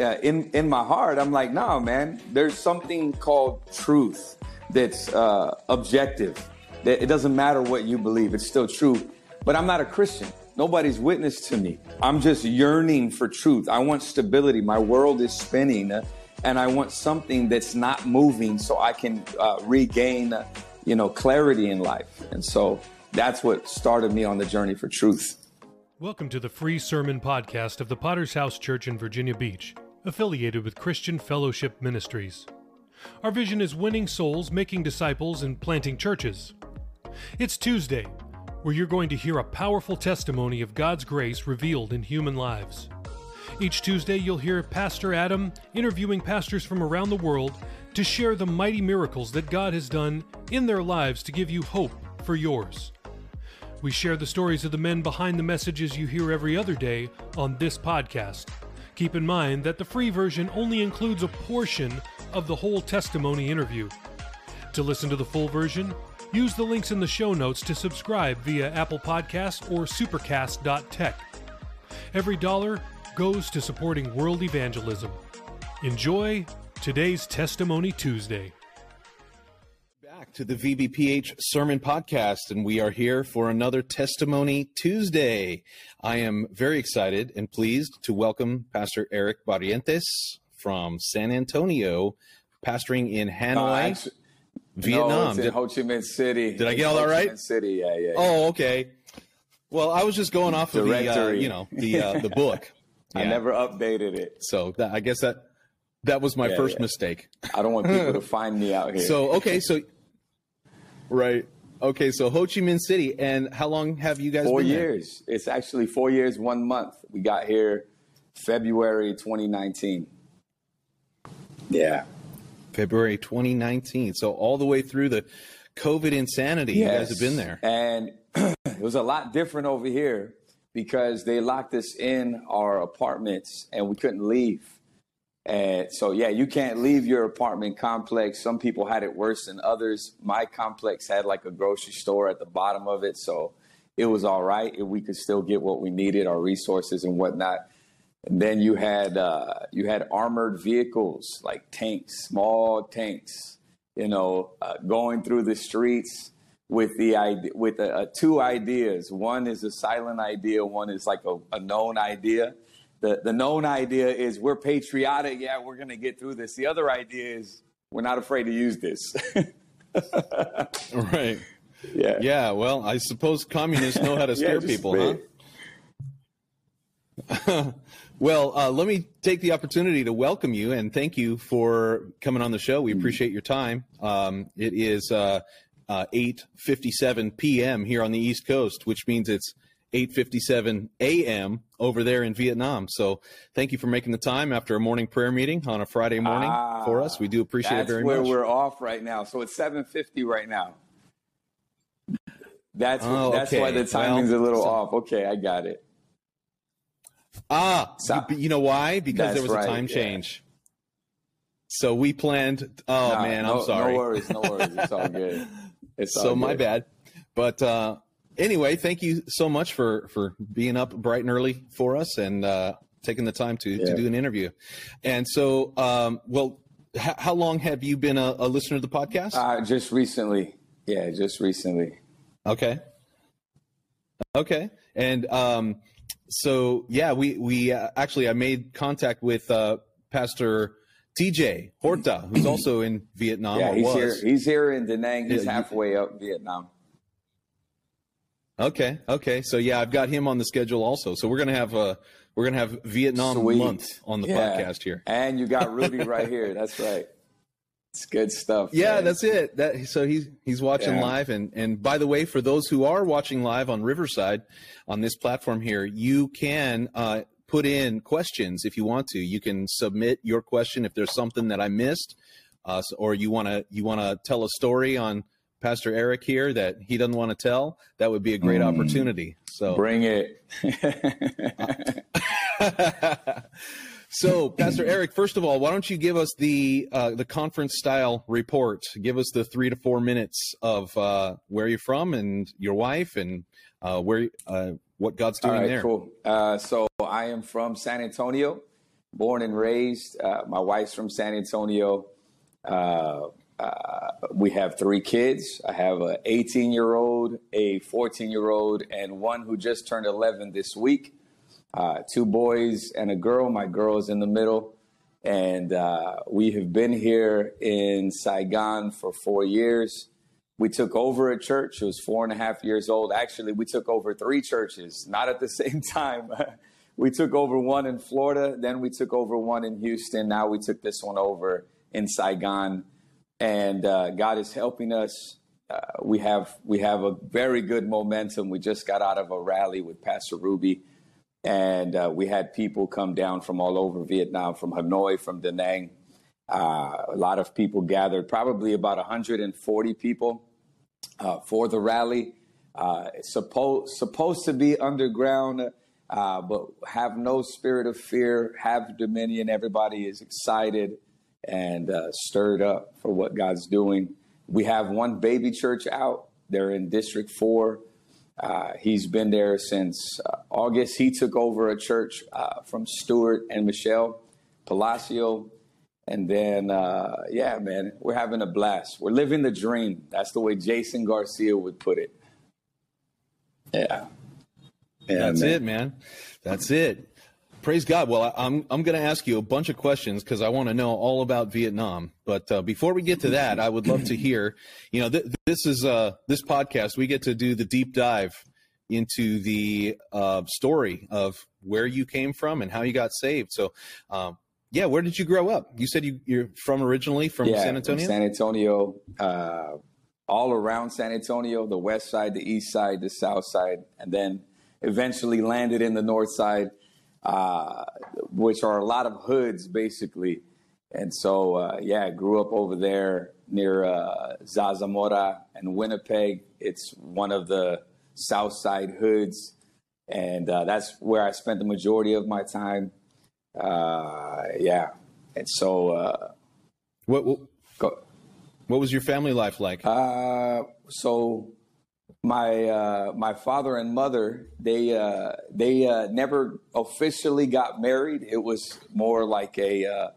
uh, in in my heart, I'm like, no, man. There's something called truth that's uh, objective. That it doesn't matter what you believe; it's still true. But I'm not a Christian. Nobody's witness to me. I'm just yearning for truth. I want stability. My world is spinning, uh, and I want something that's not moving, so I can uh, regain, uh, you know, clarity in life. And so that's what started me on the journey for truth. Welcome to the free sermon podcast of the Potter's House Church in Virginia Beach, affiliated with Christian Fellowship Ministries. Our vision is winning souls, making disciples, and planting churches. It's Tuesday, where you're going to hear a powerful testimony of God's grace revealed in human lives. Each Tuesday, you'll hear Pastor Adam interviewing pastors from around the world to share the mighty miracles that God has done in their lives to give you hope for yours. We share the stories of the men behind the messages you hear every other day on this podcast. Keep in mind that the free version only includes a portion of the whole testimony interview. To listen to the full version, use the links in the show notes to subscribe via Apple Podcasts or supercast.tech. Every dollar goes to supporting world evangelism. Enjoy today's Testimony Tuesday back to the VBPH Sermon Podcast, and we are here for another Testimony Tuesday. I am very excited and pleased to welcome Pastor Eric Barrientes from San Antonio, pastoring in Hanoi, Vietnam. No, in did, Ho Chi Minh City. Did I get all that Ho Chi right? Minh City, yeah, yeah. yeah. oh, okay. Well, I was just going off of the, uh, you know, the uh, the book. I never updated it. So that, I guess that that was my Yeah, first yeah. mistake. I don't want people to find me out here. So okay, so right, okay, so Ho Chi Minh City, and how long have you guys four been there? years. It's actually four years, one month. We got here February 2019. Yeah. February 2019. So all the way through the COVID insanity, you guys have been there. And it was a lot different over here because they locked us in our apartments and we couldn't leave. And so, yeah, you can't leave your apartment complex. Some people had it worse than others. My complex had like a grocery store at the bottom of it. So it was all right. We could still get what we needed, our resources and whatnot. And then you had uh, you had armored vehicles like tanks, small tanks, you know, uh, going through the streets with the idea, with uh, uh, two ideas. One is a silent idea. One is like a, a known idea. The the known idea is we're patriotic. Yeah, we're gonna get through this. The other idea is we're not afraid to use this. Right. yeah. Yeah. Well, I suppose communists know how to scare just people, huh? well, uh, let me take the opportunity to welcome you and thank you for coming on the show. Mm. We appreciate your time. Um, it is uh, uh, 8:57 p.m. here on the East Coast, which means it's 8:57 a.m. over there in Vietnam. So, thank you for making the time after a morning prayer meeting on a Friday morning for us. We do appreciate it That's very where we're off right now. So it's 7:50 right now. That's Oh, that's why the timing's Well, a little so- off. Okay, I got it. Ah, So- you, you know why? Because there was right, a time yeah. change. So we planned. Oh No, man, no- I'm sorry. No worries, no worries. It's all good. It's so all my bad. But uh, anyway, thank you so much for for being up bright and early for us and uh, taking the time to to do an interview. And so, um, well, h- how long have you been a, a listener to the podcast? Uh, just recently. Yeah, just recently. Okay. Okay. And um, so yeah, we we uh, actually I made contact with uh, Pastor TJ Horta, who's also in Vietnam. yeah, he's was. here. He's here in Da Nang. He's Yeah, halfway up Vietnam. Okay. Okay. So yeah, I've got him on the schedule also. So we're gonna have uh we're gonna have Vietnam Sweet. month on the Yeah. podcast here. And you got Rudy right here. That's right. It's good stuff. Yeah, man. that's it. That so he's he's watching Yeah. live and and by the way, for those who are watching live on Riverside on this platform here, you can uh, put in questions if you want to. You can submit your question if there's something that I missed, uh, or you want to you want to tell a story on Pastor Eric here that he doesn't want to tell. That would be a great Mm. opportunity. So Bring it. so, Pastor Eric, first of all, why don't you give us the uh, the conference style report? Give us the three to four minutes of uh, where you're from and your wife and uh, where uh, what God's doing right, there. cool. Uh, so I am from San Antonio, born and raised. Uh, my wife's from San Antonio. Uh, we have three kids. I have an 18 year old, a 14 year old, and one who just turned 11 this week. Uh, two boys and a girl. My girl is in the middle. And uh, we have been here in Saigon for four years. We took over a church. It was four and a half years old. Actually, we took over three churches, not at the same time. we took over one in Florida, then we took over one in Houston. Now we took this one over in Saigon, and uh, God is helping us. Uh, we have we have a very good momentum. We just got out of a rally with Pastor Ruby, and uh, we had people come down from all over Vietnam, from Hanoi, from Da Nang. Uh, a lot of people gathered, probably about 140 people uh, for the rally. Uh, supposed supposed to be underground but have no spirit of fear, have dominion. Everybody is excited and uh, stirred up for what God's doing. We have one baby church out. They're in District 4. Uh, he's been there since uh, August. He took over a church uh, from Stuart and Michelle Palacio. And then, uh, yeah, man, we're having a blast. We're living the dream. That's the way Jason Garcia would put it. Yeah. Yeah, That's man. it, man. That's it. Praise God. Well, I'm I'm going to ask you a bunch of questions because I want to know all about Vietnam. But uh, before we get to that, I would love to hear. You know, th- this is uh, this podcast. We get to do the deep dive into the uh, story of where you came from and how you got saved. So, um, yeah, where did you grow up? You said you, you're from originally from yeah, San Antonio. San Antonio, uh, all around San Antonio, the west side, the east side, the south side, and then eventually landed in the north side, uh, which are a lot of hoods basically. And so, uh, yeah, I grew up over there near uh, Zarzamora and Winnipeg. It's one of the south side hoods. And uh, that's where I spent the majority of my time. Uh, yeah. And so, uh, what, what, what was your family life like? Uh, so my uh, my father and mother they uh, they uh, never officially got married. It was more like a uh,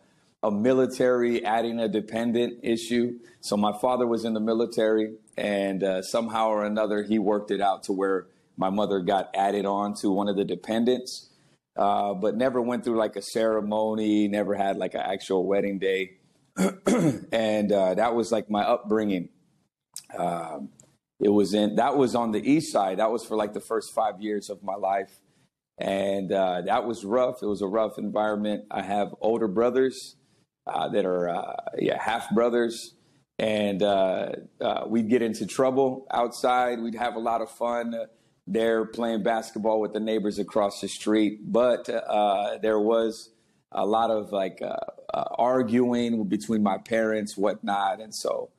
a military adding a dependent issue. So my father was in the military, and uh, somehow or another he worked it out to where my mother got added on to one of the dependents, uh, but never went through like a ceremony. Never had like an actual wedding day, and that was like my upbringing. Um, it was in that was on the east side. That was for like the first five years of my life, and uh, that was rough. It was a rough environment. I have older brothers uh, that are uh, yeah half brothers, and uh, uh, we'd get into trouble outside. We'd have a lot of fun there playing basketball with the neighbors across the street, but uh, there was a lot of like arguing between my parents, whatnot, and so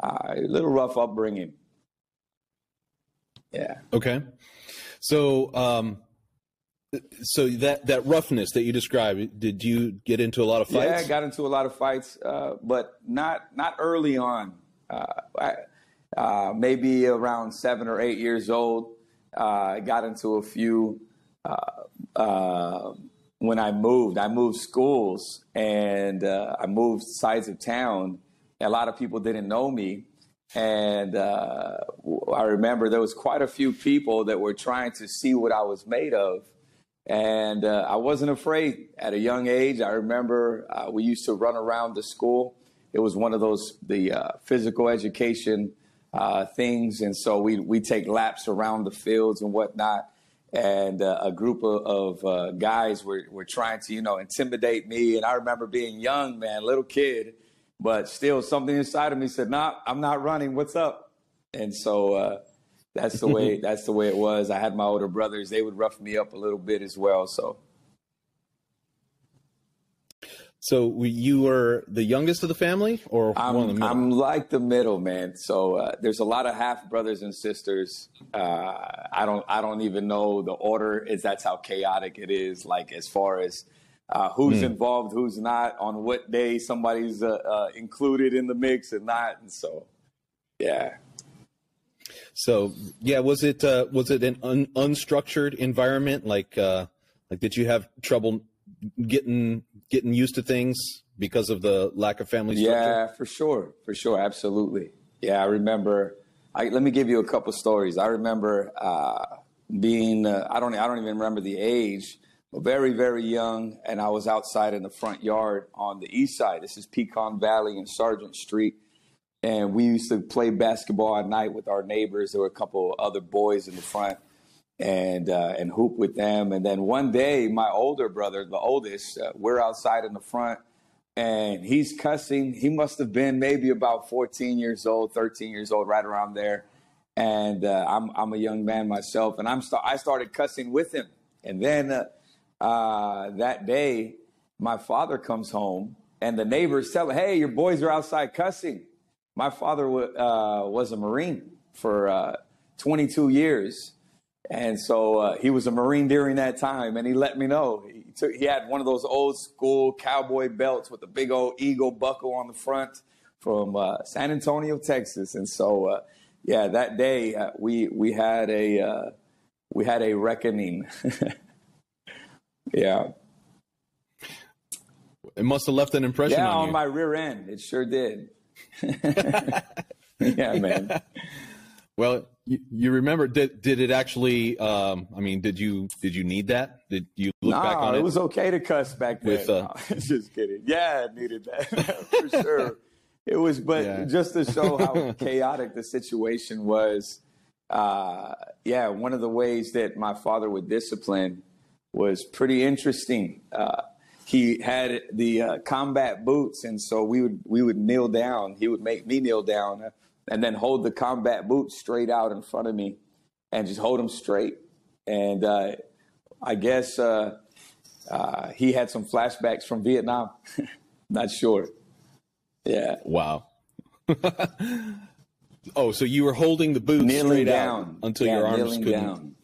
a little rough upbringing. Yeah. Okay. So, um, so that that roughness that you described, did you get into a lot of fights? Yeah, I got into a lot of fights, uh, but not not early on. Uh, I, uh, maybe around seven or eight years old, uh, I got into a few. Uh, uh, when I moved, I moved schools and I moved sides of town. A lot of people didn't know me, and uh, I remember there was quite a few people that were trying to see what I was made of. And uh, I wasn't afraid at a young age. I remember uh, we used to run around the school. It was one of those the uh, physical education uh, things, and so we we take laps around the fields and whatnot. And uh, a group of, of guys were were trying to you know intimidate me. And I remember being young, man, little kid, but still something inside of me said, "Nah, I'm not running. What's up?" And so uh, that's the way that's the way it was. I had my older brothers; they would rough me up a little bit as well. So. So you were the youngest of the family, or I'm, one of the? I'm like the middle man. So uh, there's a lot of half brothers and sisters. Uh, I don't I don't even know the order. Is that's how chaotic it is. Like as far as uh, who's mm. involved, who's not, on what day somebody's uh, uh, included in the mix and not, and so yeah. So yeah, was it uh, was it an un- unstructured environment? Like uh, like did you have trouble getting getting used to things because of the lack of family structure? Yeah, for sure, for sure, absolutely. Yeah, I remember. I, let me give you a couple stories. I remember uh, being uh, I don't I don't even remember the age, very very young, and I was outside in the front yard on the east side. This is Pecan Valley and Sargent Street, and we used to play basketball at night with our neighbors. There were a couple other boys in the front, and uh, and hoop with them. And then one day, my older brother, the oldest, uh, we're outside in the front, and he's cussing. He must have been maybe about 14 years old, 13 years old, right around there. And uh, I'm I'm a young man myself, and I'm st- I started cussing with him. And then uh, uh, that day, my father comes home, and the neighbors tell "Hey, your boys are outside cussing." My father w- uh, was a Marine for 22 years and so uh, he was a Marine during that time, and he let me know. He, took, he had one of those old school cowboy belts with a big old eagle buckle on the front from uh, San Antonio, Texas. And so, uh, yeah, that day uh, we we had a uh, we had a reckoning. yeah. It must have left an impression yeah, on, on you. my rear end. It sure did. yeah, man. Well, you, you, remember? Did did it actually? Um, I mean, did you did you need that? Did you look nah, back on it? it was okay to cuss back then. With, uh, no, just kidding. Yeah, I needed that for sure. It was, but yeah. just to show how chaotic the situation was. Uh, yeah, one of the ways that my father would discipline was pretty interesting. Uh, he had the uh, combat boots, and so we would we would kneel down. He would make me kneel down and then hold the combat boots straight out in front of me and just hold them straight. And uh, I guess uh, uh, he had some flashbacks from Vietnam. Not sure. Yeah. Wow. oh, so you were holding the boots kneeling straight down out until yeah, your arms couldn't. Down.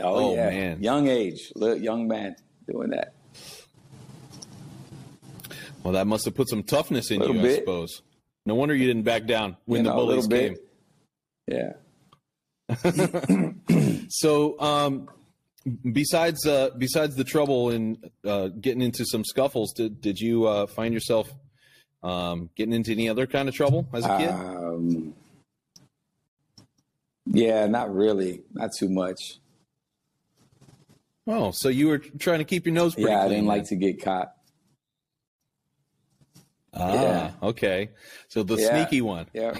Oh, Oh, yeah. man. Young age, young man doing that. Well, that must have put some toughness in you, I suppose. No wonder you didn't back down when You the know, a bullies came. Yeah. So, um, besides uh, besides the trouble in uh, getting into some scuffles, did did you uh, find yourself um, getting into any other kind of trouble as a kid? Um, yeah, not really. Not too much. Oh, so you were trying to keep your nose pretty Yeah, I didn't like to get caught. Ah, Yeah. okay. So the Yeah. sneaky one. Yeah.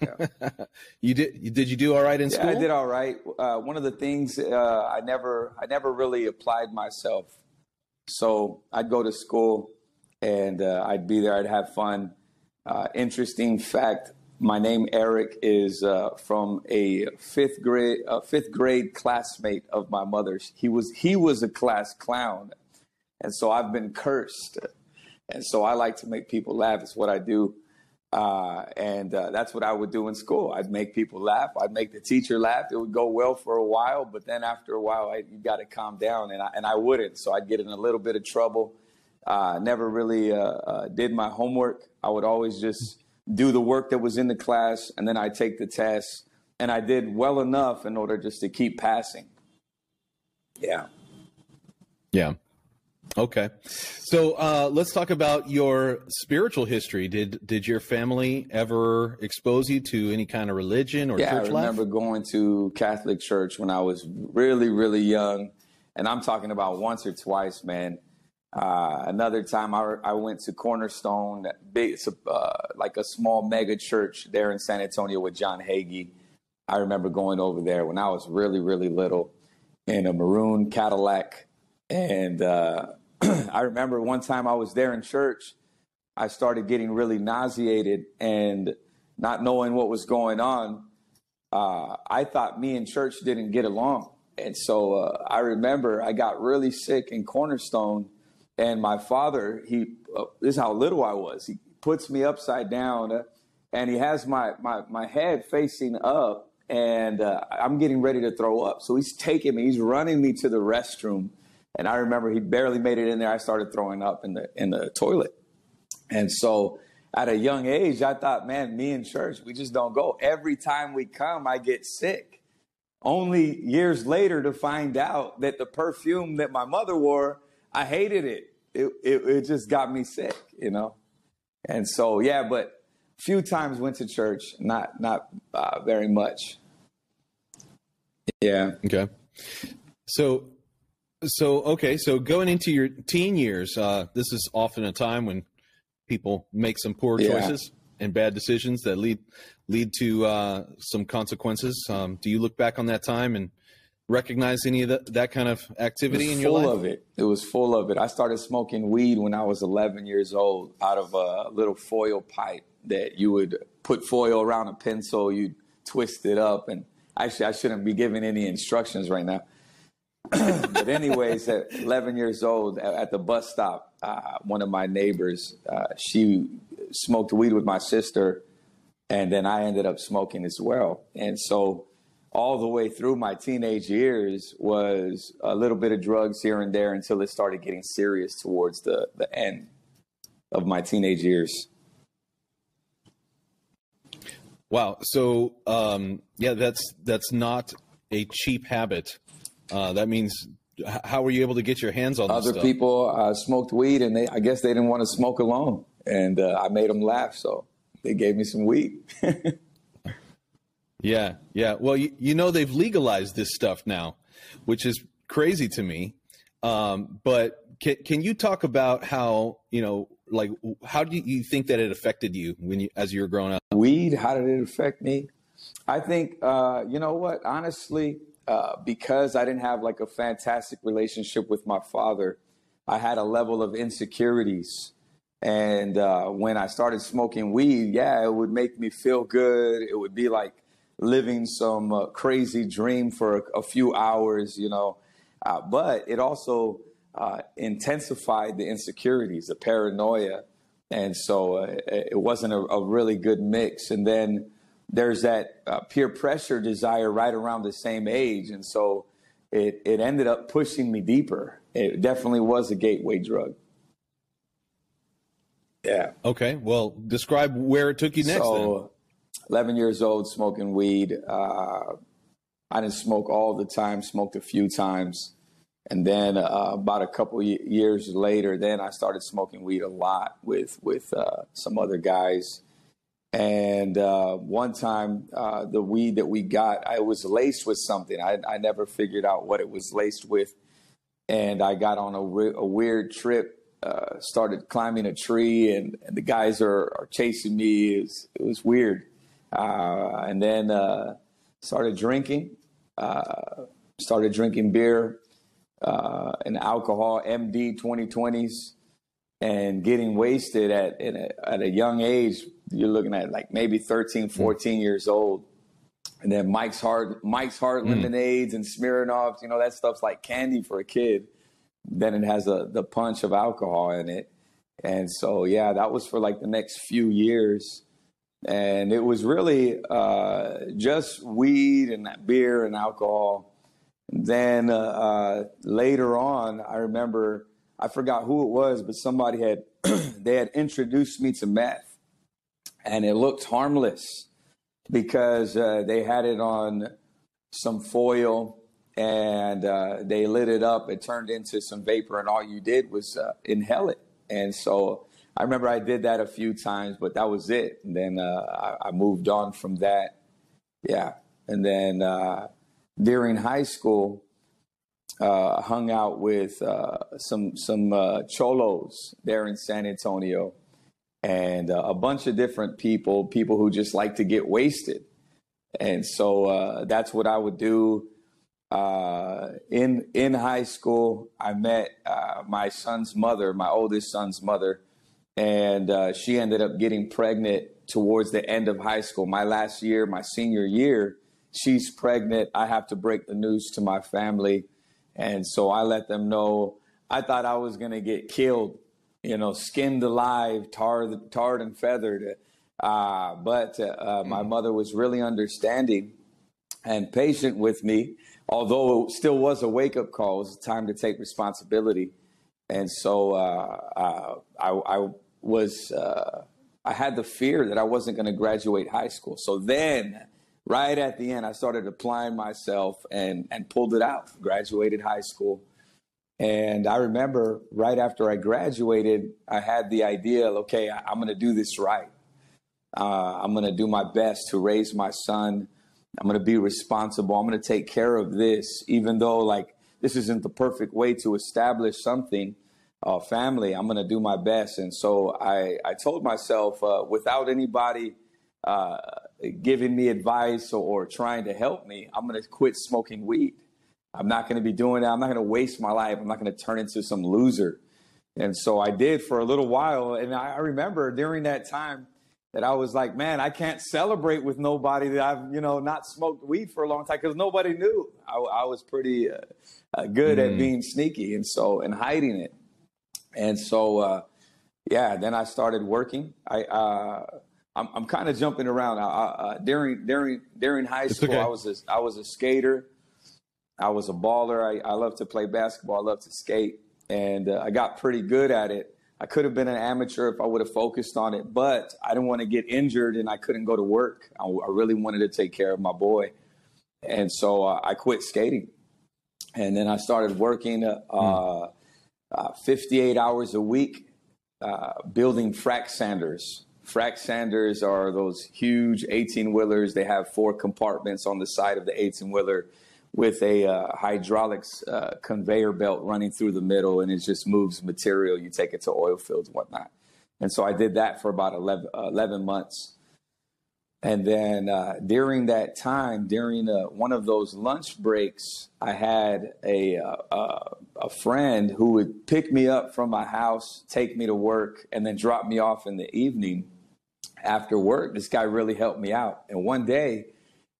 You did? Did you do all right in Yeah, school? I did all right. Uh, one of the things uh, I never, I never really applied myself. So I'd go to school and uh, I'd be there. I'd have fun. Uh, interesting fact: my name Eric is uh, from a fifth grade, a fifth grade classmate of my mother's. He was he was a class clown, and so I've been cursed. And so I like to make people laugh. It's what I do. Uh, and uh, that's what I would do in school. I'd make people laugh. I'd make the teacher laugh. It would go well for a while, but then after a while, I, you got to calm down, and I, and I wouldn't. So I'd get in a little bit of trouble. Uh, never really uh, uh, did my homework. I would always just do the work that was in the class, and then I'd take the test. And I did well enough in order just to keep passing. Yeah. Yeah. Okay. So uh, let's talk about your spiritual history. Did did your family ever expose you to any kind of religion or yeah, church I life? remember going to Catholic church when I was really, really young, and I'm talking about once or twice, man. Uh, another time, I, I went to Cornerstone, big, uh, like a small mega church there in San Antonio with John Hagee. I remember going over there when I was really, really little in a maroon Cadillac, and uh, I remember one time I was there in church. I started getting really nauseated and not knowing what was going on. Uh, I thought me and church didn't get along. And so uh, I remember I got really sick in Cornerstone, and my father, he, uh, this is how little I was. He puts me upside down, uh, and he has my, my, my head facing up, and uh, I'm getting ready to throw up. So he's taking me, he's running me to the restroom. And I remember he barely made it in there. I started throwing up in the in the toilet. And so at a young age, I thought, man, me and church, we just don't go. Every time we come, I get sick. Only years later to find out that the perfume that my mother wore, I hated it. it, it, it just got me sick, you know? And so, yeah, but few times went to church, not, not uh, very much. Yeah. Okay. So, so okay. So going into your teen years, uh, this is often a time when people make some poor Yeah. choices and bad decisions that lead lead to uh, some consequences. Um, do you look back on that time and recognize any of that, that kind of activity in was your full life? of it. It was full of it. I started smoking weed when I was 11 years old out of a little foil pipe that you would put foil around a pencil, you'd twist it up. And actually, I shouldn't be giving any instructions right now. but, anyways, at 11 years old, at the bus stop, uh, one of my neighbors, uh, she smoked weed with my sister, and then I ended up smoking as well. And so, all the way through my teenage years was a little bit of drugs here and there until it started getting serious towards the, the end of my teenage years. Wow. So, um, yeah, that's that's not a cheap habit. Uh, that means, how were you able to get your hands on Other stuff? people uh, smoked weed and they, I guess they didn't want to smoke alone. And uh, I made them laugh. So they gave me some weed. Yeah, yeah. Well, you, you know they've legalized this stuff now, which is crazy to me. Um, but can can you talk about how you know, like, how do you think that it affected you when you as you were growing up? weed how did it affect me i think uh, you know what honestly uh, because i didn't have like a fantastic relationship with my father i had a level of insecurities and uh, when i started smoking weed yeah it would make me feel good it would be like living some uh, crazy dream for a, a few hours you know uh, but it also uh, intensified the insecurities the paranoia and so uh, it wasn't a, a really good mix. And then there's that uh, peer pressure desire right around the same age, and so it it ended up pushing me deeper. It definitely was a gateway drug. Yeah. Okay, well, describe where it took you next. So, 11 years old, smoking weed. Uh, I didn't smoke all the time, smoked a few times. And then uh, about a couple ye- years later, then I started smoking weed a lot with, with uh, some other guys. And uh, one time, uh, the weed that we got, I was laced with something. I, I never figured out what it was laced with. And I got on a, we- a weird trip, uh, started climbing a tree, and, and the guys are, are chasing me. It was, it was weird. Uh, and then uh, started drinking, uh, started drinking beer uh, and alcohol, MD 2020s, and getting wasted at in a, at a young age. You're looking at like maybe 13, 14 years old. And then Mike's hard, Mike's hard lemonades and Smirnoffs. You know that stuff's like candy for a kid. Then it has a, the punch of alcohol in it, and so yeah, that was for like the next few years and it was really uh, just weed and beer and alcohol. Then uh, uh, later on, I remember I forgot who it was, but somebody had they had introduced me to meth, and it looked harmless because uh, they had it on some foil and uh, they lit it up. It turned into some vapor, and all you did was uh, inhale it. And so I remember I did that a few times, but that was it. And then uh, I, I moved on from that. Yeah. And then uh, during high school, uh, hung out with uh, some some uh, cholos there in San Antonio, and uh, a bunch of different people, people who just like to get wasted. And so that's what I would do. In in high school, I met my son's mother, my oldest son's mother, and uh, she ended up getting pregnant towards the end of high school. My last year, my senior year, she's pregnant. I have to break the news to my family, and so I let them know. I thought I was gonna get killed, you know, skinned alive, tarred, tarred and feathered. Uh, but uh, my mother was really understanding and patient with me, although it still was a wake up call. It was time to take responsibility. And so uh, uh, I, I was, uh, I had the fear that I wasn't going to graduate high school. So then, right at the end, I started applying myself and, and pulled it out, graduated high school. And I remember right after I graduated, I had the idea, okay, I, am going to do this right. Uh, I'm going to do my best to raise my son. I'm going to be responsible. I'm going to take care of this, even though like this isn't the perfect way to establish something, uh, family. I'm going to do my best. And so I, I told myself, uh, without anybody uh, giving me advice or, or trying to help me, I'm going to quit smoking weed. I'm not going to be doing that. I'm not going to waste my life. I'm not going to turn into some loser. And so I did for a little while. And I, I remember during that time, that I was like, man, I can't celebrate with nobody that I've, you know, not smoked weed for a long time because nobody knew. I, I was pretty uh, uh, good mm. at being sneaky and so and hiding it. And so, uh, yeah, then I started working. I, uh, I'm, I'm kind of jumping around. Uh, during during during high school, okay. I was a, I was a skater. I was a baller. I, I love to play basketball. I love to skate, and uh, I got pretty good at it I could have been an amateur if I would have focused on it, but I didn't want to get injured and I couldn't go to work. I, I really wanted to take care of my boy. And so uh, I quit skating. And then I started working uh, mm. Uh, 58 hours a week uh, building frac sanders. Frac sanders are those huge 18 wheelers. They have four compartments on the side of the 18 wheeler with a uh, hydraulics uh, conveyor belt running through the middle, and it just moves material. You take it to oil fields and whatnot. And so I did that for about 11, uh, 11 months. And then uh, during that time, during uh, one of those lunch breaks, I had a, uh, a friend who would pick me up from my house, take me to work, and then drop me off in the evening after work. This guy really helped me out. And one day,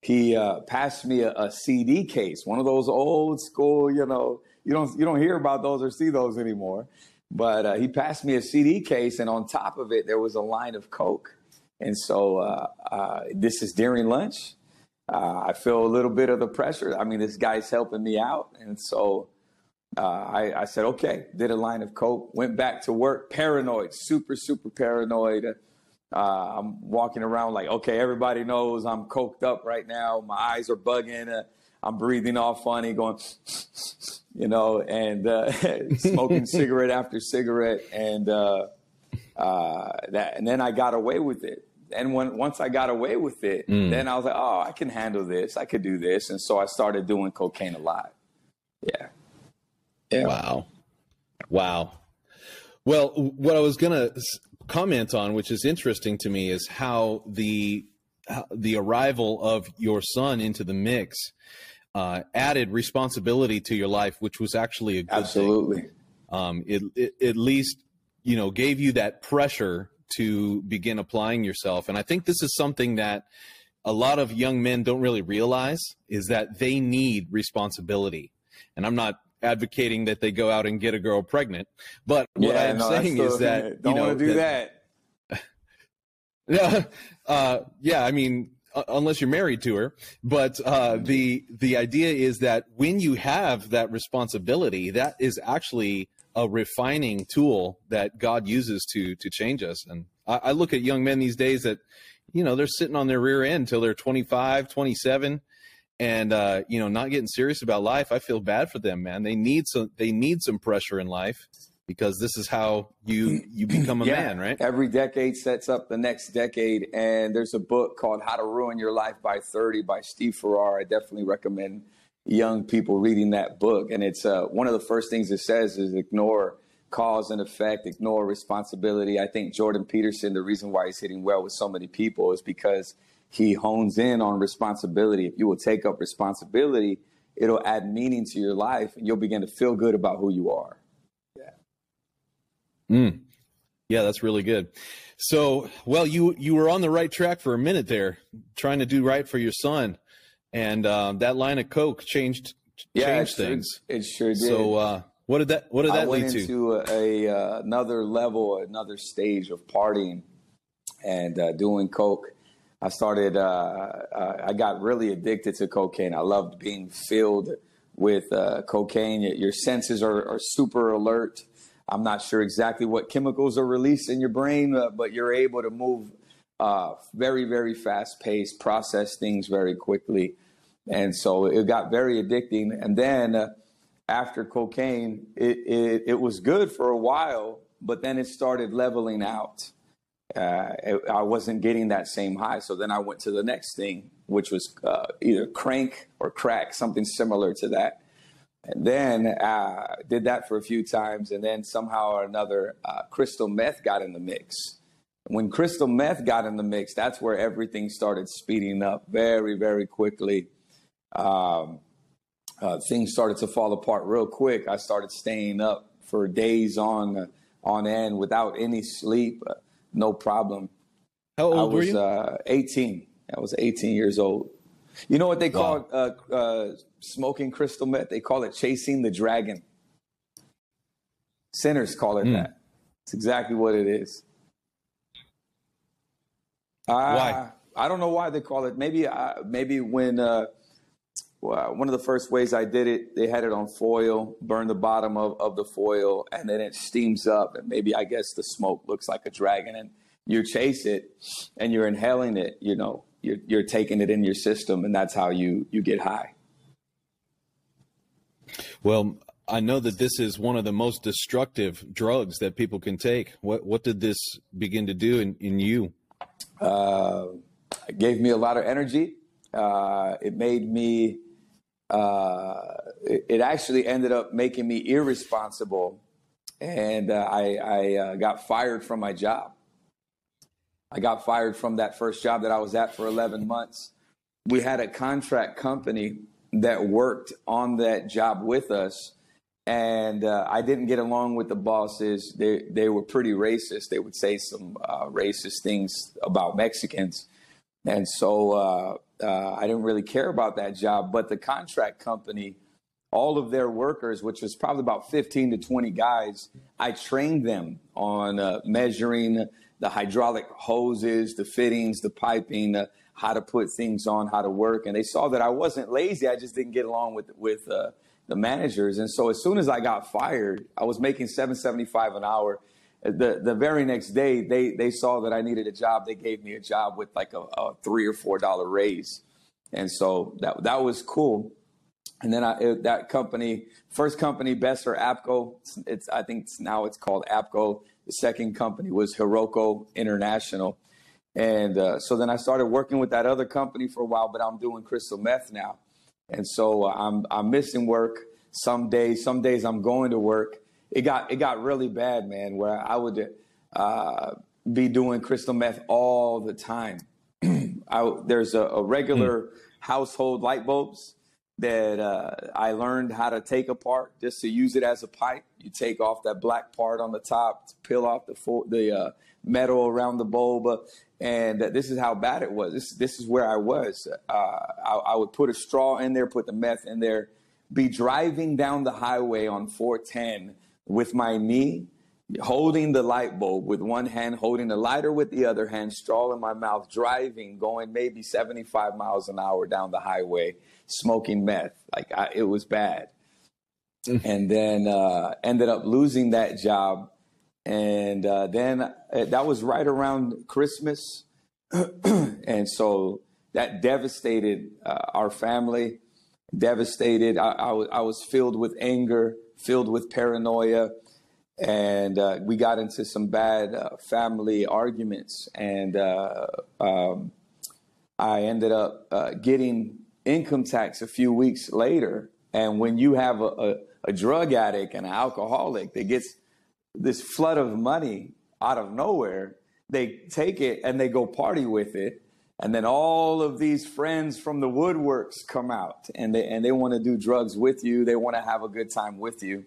he uh, passed me a, a, CD case, one of those old school, you know, you don't you don't hear about those or see those anymore. But uh, he passed me a CD case, and on top of it, there was a line of Coke. And so uh, uh this is during lunch. Uh, I feel a little bit of the pressure. I mean, this guy's helping me out, and so uh, I, I said, okay. Did a line of Coke, went back to work, paranoid, super super paranoid uh, I'm walking around like, okay, everybody knows I'm coked up right now. My eyes are bugging. Uh, I'm breathing all funny, going, you know, and uh, smoking cigarette after cigarette, and uh, uh, that, and then I got away with it. And when once I got away with it, mm. then I was like, oh, I can handle this. I could do this, and so I started doing cocaine a lot. Yeah. Yeah. Wow. Wow. Well, what I was gonna comment on, which is interesting to me, is how the how the arrival of your son into the mix uh, added responsibility to your life, which was actually a good absolutely. Thing. Um, it, it at least you know gave you that pressure to begin applying yourself, and I think this is something that a lot of young men don't really realize is that they need responsibility. And I'm not advocating that they go out and get a girl pregnant. But what yeah, I'm no, saying is that don't you know, want to do that. yeah, uh, yeah. I mean, uh, unless you're married to her. But uh, the the idea is that when you have that responsibility, that is actually a refining tool that God uses to to change us. And I, I look at young men these days that, you know, they're sitting on their rear end till they're 25, 27 and uh, you know not getting serious about life i feel bad for them man they need some they need some pressure in life because this is how you you become a yeah. man right every decade sets up the next decade and there's a book called how to ruin your life by 30 by steve farrar i definitely recommend young people reading that book and it's uh, one of the first things it says is ignore cause and effect ignore responsibility i think jordan peterson the reason why he's hitting well with so many people is because he hones in on responsibility. If you will take up responsibility, it'll add meaning to your life and you'll begin to feel good about who you are. Yeah. Mm. Yeah, that's really good. So, well, you you were on the right track for a minute there, trying to do right for your son, and uh, that line of coke changed yeah, changed it things. Sure, it sure did. So, uh, what did that what did that I went lead into to? A, a uh, another level, another stage of partying and uh, doing coke I started, uh, uh, I got really addicted to cocaine. I loved being filled with uh, cocaine. Your senses are, are, super alert. I'm not sure exactly what chemicals are released in your brain, uh, but you're able to move uh, very, very fast paced, process things very quickly. And so it got very addicting. And then uh, after cocaine, it, it, it was good for a while, but then it started leveling out. Uh, I wasn't getting that same high. So then I went to the next thing, which was uh, either crank or crack, something similar to that. And then uh, did that for a few times, and then somehow or another, uh, crystal meth got in the mix. When crystal meth got in the mix, that's where everything started speeding up very, very quickly. Um, uh, things started to fall apart real quick. I started staying up for days on on end without any sleep, uh, no problem. How old I was, were you? Uh, 18. I was 18 years old. You know what they call Wow. uh, uh, smoking crystal meth? They call it chasing the dragon. Sinners call it Hmm. that. It's exactly what it is. Uh, Why? I don't know why they call it. Maybe uh, maybe when uh, well, one of the first ways I did it, they had it on foil, burn the bottom of, of the foil, and then it steams up. And maybe I guess the smoke looks like a dragon, and you chase it, and you're inhaling it. You know, you're you're taking it in your system, and that's how you you get high. Well, I know that this is one of the most destructive drugs that people can take. What what did this begin to do in, in you? Uh, it gave me a lot of energy. Uh, it made me. Uh, it, it actually ended up making me irresponsible, and uh, I, I uh, got fired from my job. I got fired from that first job that I was at for 11 months. We had a contract company that worked on that job with us, and uh, I didn't get along with the bosses. They they were pretty racist. They would say some uh, racist things about Mexicans, and so uh, I didn't really care about that job. But the contract company, all of their workers, which was probably about fifteen to twenty guys, I trained them on uh, measuring the hydraulic hoses, the fittings, the piping. Uh, how to put things on, how to work, and they saw that I wasn't lazy. I just didn't get along with with uh, the managers. And so as soon as I got fired, I was making 775 an hour. The the very next day, they they saw that I needed a job. They gave me a job with like a, a three or four dollar raise, and so that that was cool. And then I, it, that company, first company, Besser Apco. It's, it's I think it's, now it's called Apco. The second company was Hiroko International. And uh, so then I started working with that other company for a while, but I'm doing crystal meth now. And so uh, I'm I'm missing work some days. Some days I'm going to work. It got it got really bad, man. Where I would uh, be doing crystal meth all the time. I, there's a, a regular household light bulbs that uh, I learned how to take apart just to use it as a pipe. You take off that black part on the top, to peel off the fo- the uh, metal around the bulb, uh, and this is how bad it was. This this is where I was. Uh, I, I would put a straw in there, put the meth in there, be driving down the highway on 410 with my knee holding the light bulb with one hand, holding the lighter with the other hand, straw in my mouth, driving, going maybe 75 miles an hour down the highway, smoking meth. Like I, it was bad. and then uh, ended up losing that job. And uh, then uh, that was right around Christmas. and so that devastated uh, our family, devastated. I, I was filled with anger, filled with paranoia and uh, we got into some bad uh, family arguments and uh, um, i ended up uh, getting income tax a few weeks later. And when you have a, a, a, drug addict and an alcoholic that gets this flood of money out of nowhere they take it and they go party with it and then all of these friends from the woodworks come out and they and they want to do drugs with you they want to have a good time with you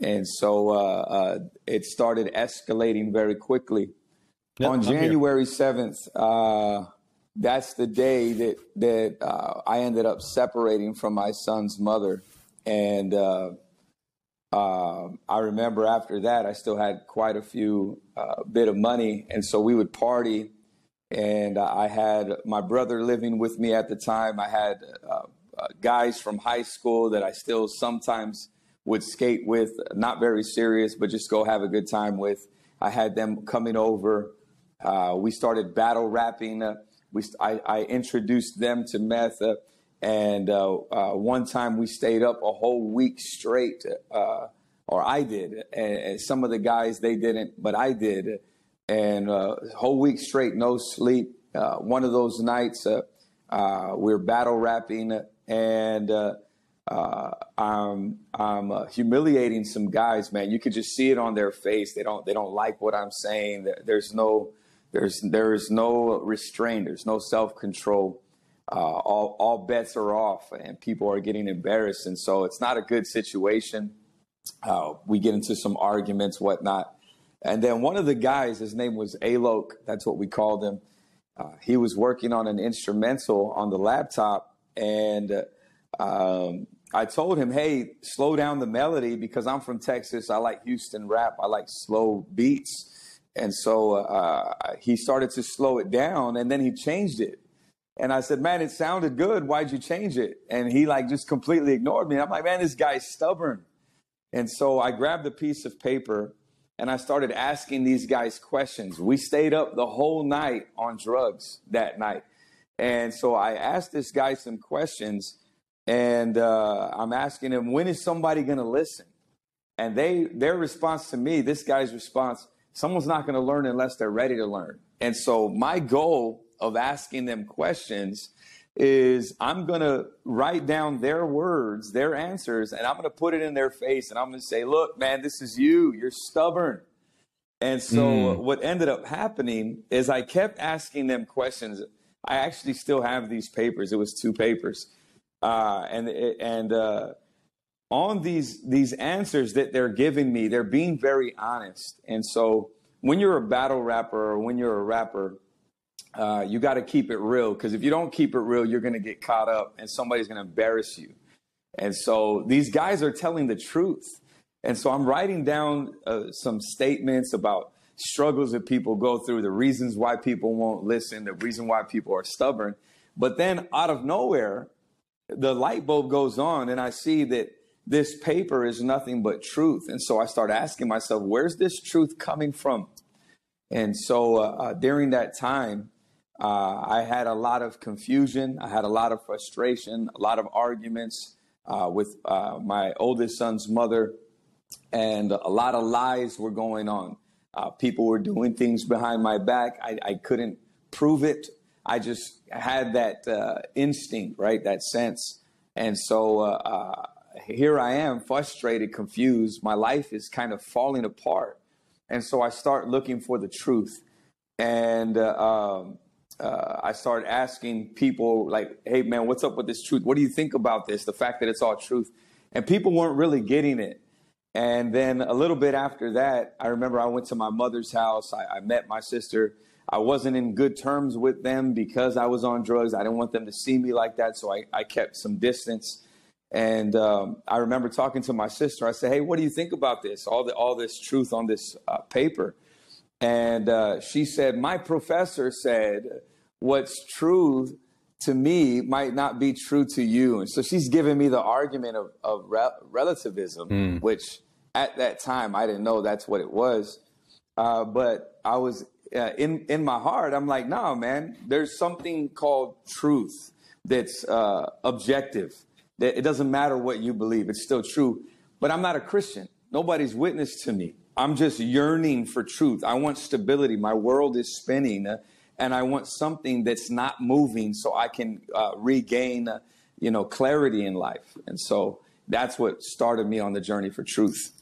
and so uh, uh, it started escalating very quickly. Yep, On I'm here. January seventh, uh, that's the day that that uh, I ended up separating from my son's mother, and uh, uh, I remember after that I still had quite a few uh, bit of money, and so we would party. And I had my brother living with me at the time. I had uh, uh, guys from high school that I still sometimes would skate with, not very serious, but just go have a good time with. I had them coming over. Uh, we started battle rapping. Uh, we, I, I introduced them to meth. Uh, And uh, one time we stayed up a whole week straight, or I did. And, and, some of the guys, they didn't, but I did. And uh, whole week straight, no sleep. Uh, one of those nights, uh, we are battle rapping, and I'm, I'm humiliating some guys, man. You could just see it on their face. They don't, they don't like what I'm saying. There's no, there's, there's no restraint. There's no self control uh, all, all bets are off and people are getting embarrassed. And so it's not a good situation. Uh, we get into some arguments, whatnot. And then one of the guys, his name was Alok, that's what we called him. Uh, he was working on an instrumental on the laptop. And um, I told him, hey, slow down the melody because I'm from Texas. I like Houston rap, I like slow beats. And so uh, he started to slow it down and then he changed it. And I said, man, it sounded good. Why'd you change it? And he like just completely ignored me. I'm like, man, this guy's stubborn. And so I grabbed a piece of paper and I started asking these guys questions. We stayed up the whole night on drugs that night. And so I asked this guy some questions and uh, I'm asking him, when is somebody going to listen? And they, their response to me, this guy's response, someone's not going to learn unless they're ready to learn. And so my goal of asking them questions is I'm going to write down their words, their answers, and I'm going to put it in their face and I'm going to say, look, man, this is you. You're stubborn. And so mm. what ended up happening is I kept asking them questions. I actually still have these papers. It was two papers. Uh, and and uh, on these these answers that they're giving me, they're being very honest. And so when you're a battle rapper or when you're a rapper, uh, you got to keep it real because if you don't keep it real, you're going to get caught up and somebody's going to embarrass you. And so these guys are telling the truth. And so I'm writing down uh, some statements about struggles that people go through, the reasons why people won't listen, the reason why people are stubborn. But then out of nowhere, the light bulb goes on, and I see that this paper is nothing but truth. And so I start asking myself, where's this truth coming from? And so uh, uh, during that time, uh, I had a lot of confusion. I had a lot of frustration, a lot of arguments uh, with uh, my oldest son's mother, and a lot of lies were going on. Uh, people were doing things behind my back. I, I, couldn't prove it. I just had that uh, instinct, right? That sense. And so uh, here I am, frustrated, confused. My life is kind of falling apart. And so I start looking for the truth. And um, uh, I started asking people like, "Hey, man, what's up with this truth? What do you think about this? The fact that it's all truth?" And people weren't really getting it. And then a little bit after that, I remember I went to my mother's house. I, I met my sister. I wasn't in good terms with them because I was on drugs. I didn't want them to see me like that, so I, I kept some distance. And um, I remember talking to my sister. I said, "Hey, what do you think about this? All the all this truth on this uh, paper?" And uh, she said, My professor said, What's true to me might not be true to you. And so she's giving me the argument of, of re- relativism, mm. which at that time I didn't know that's what it was. Uh, but I was uh, in, in my heart, I'm like, no, man, there's something called truth that's uh, objective. That it doesn't matter what you believe, it's still true. But I'm not a Christian. Nobody's witnessed to me. I'm just yearning for truth. I want stability. My world is spinning, uh, and I want something that's not moving so I can uh, regain, uh, you know, clarity in life. And so that's what started me on the journey for truth.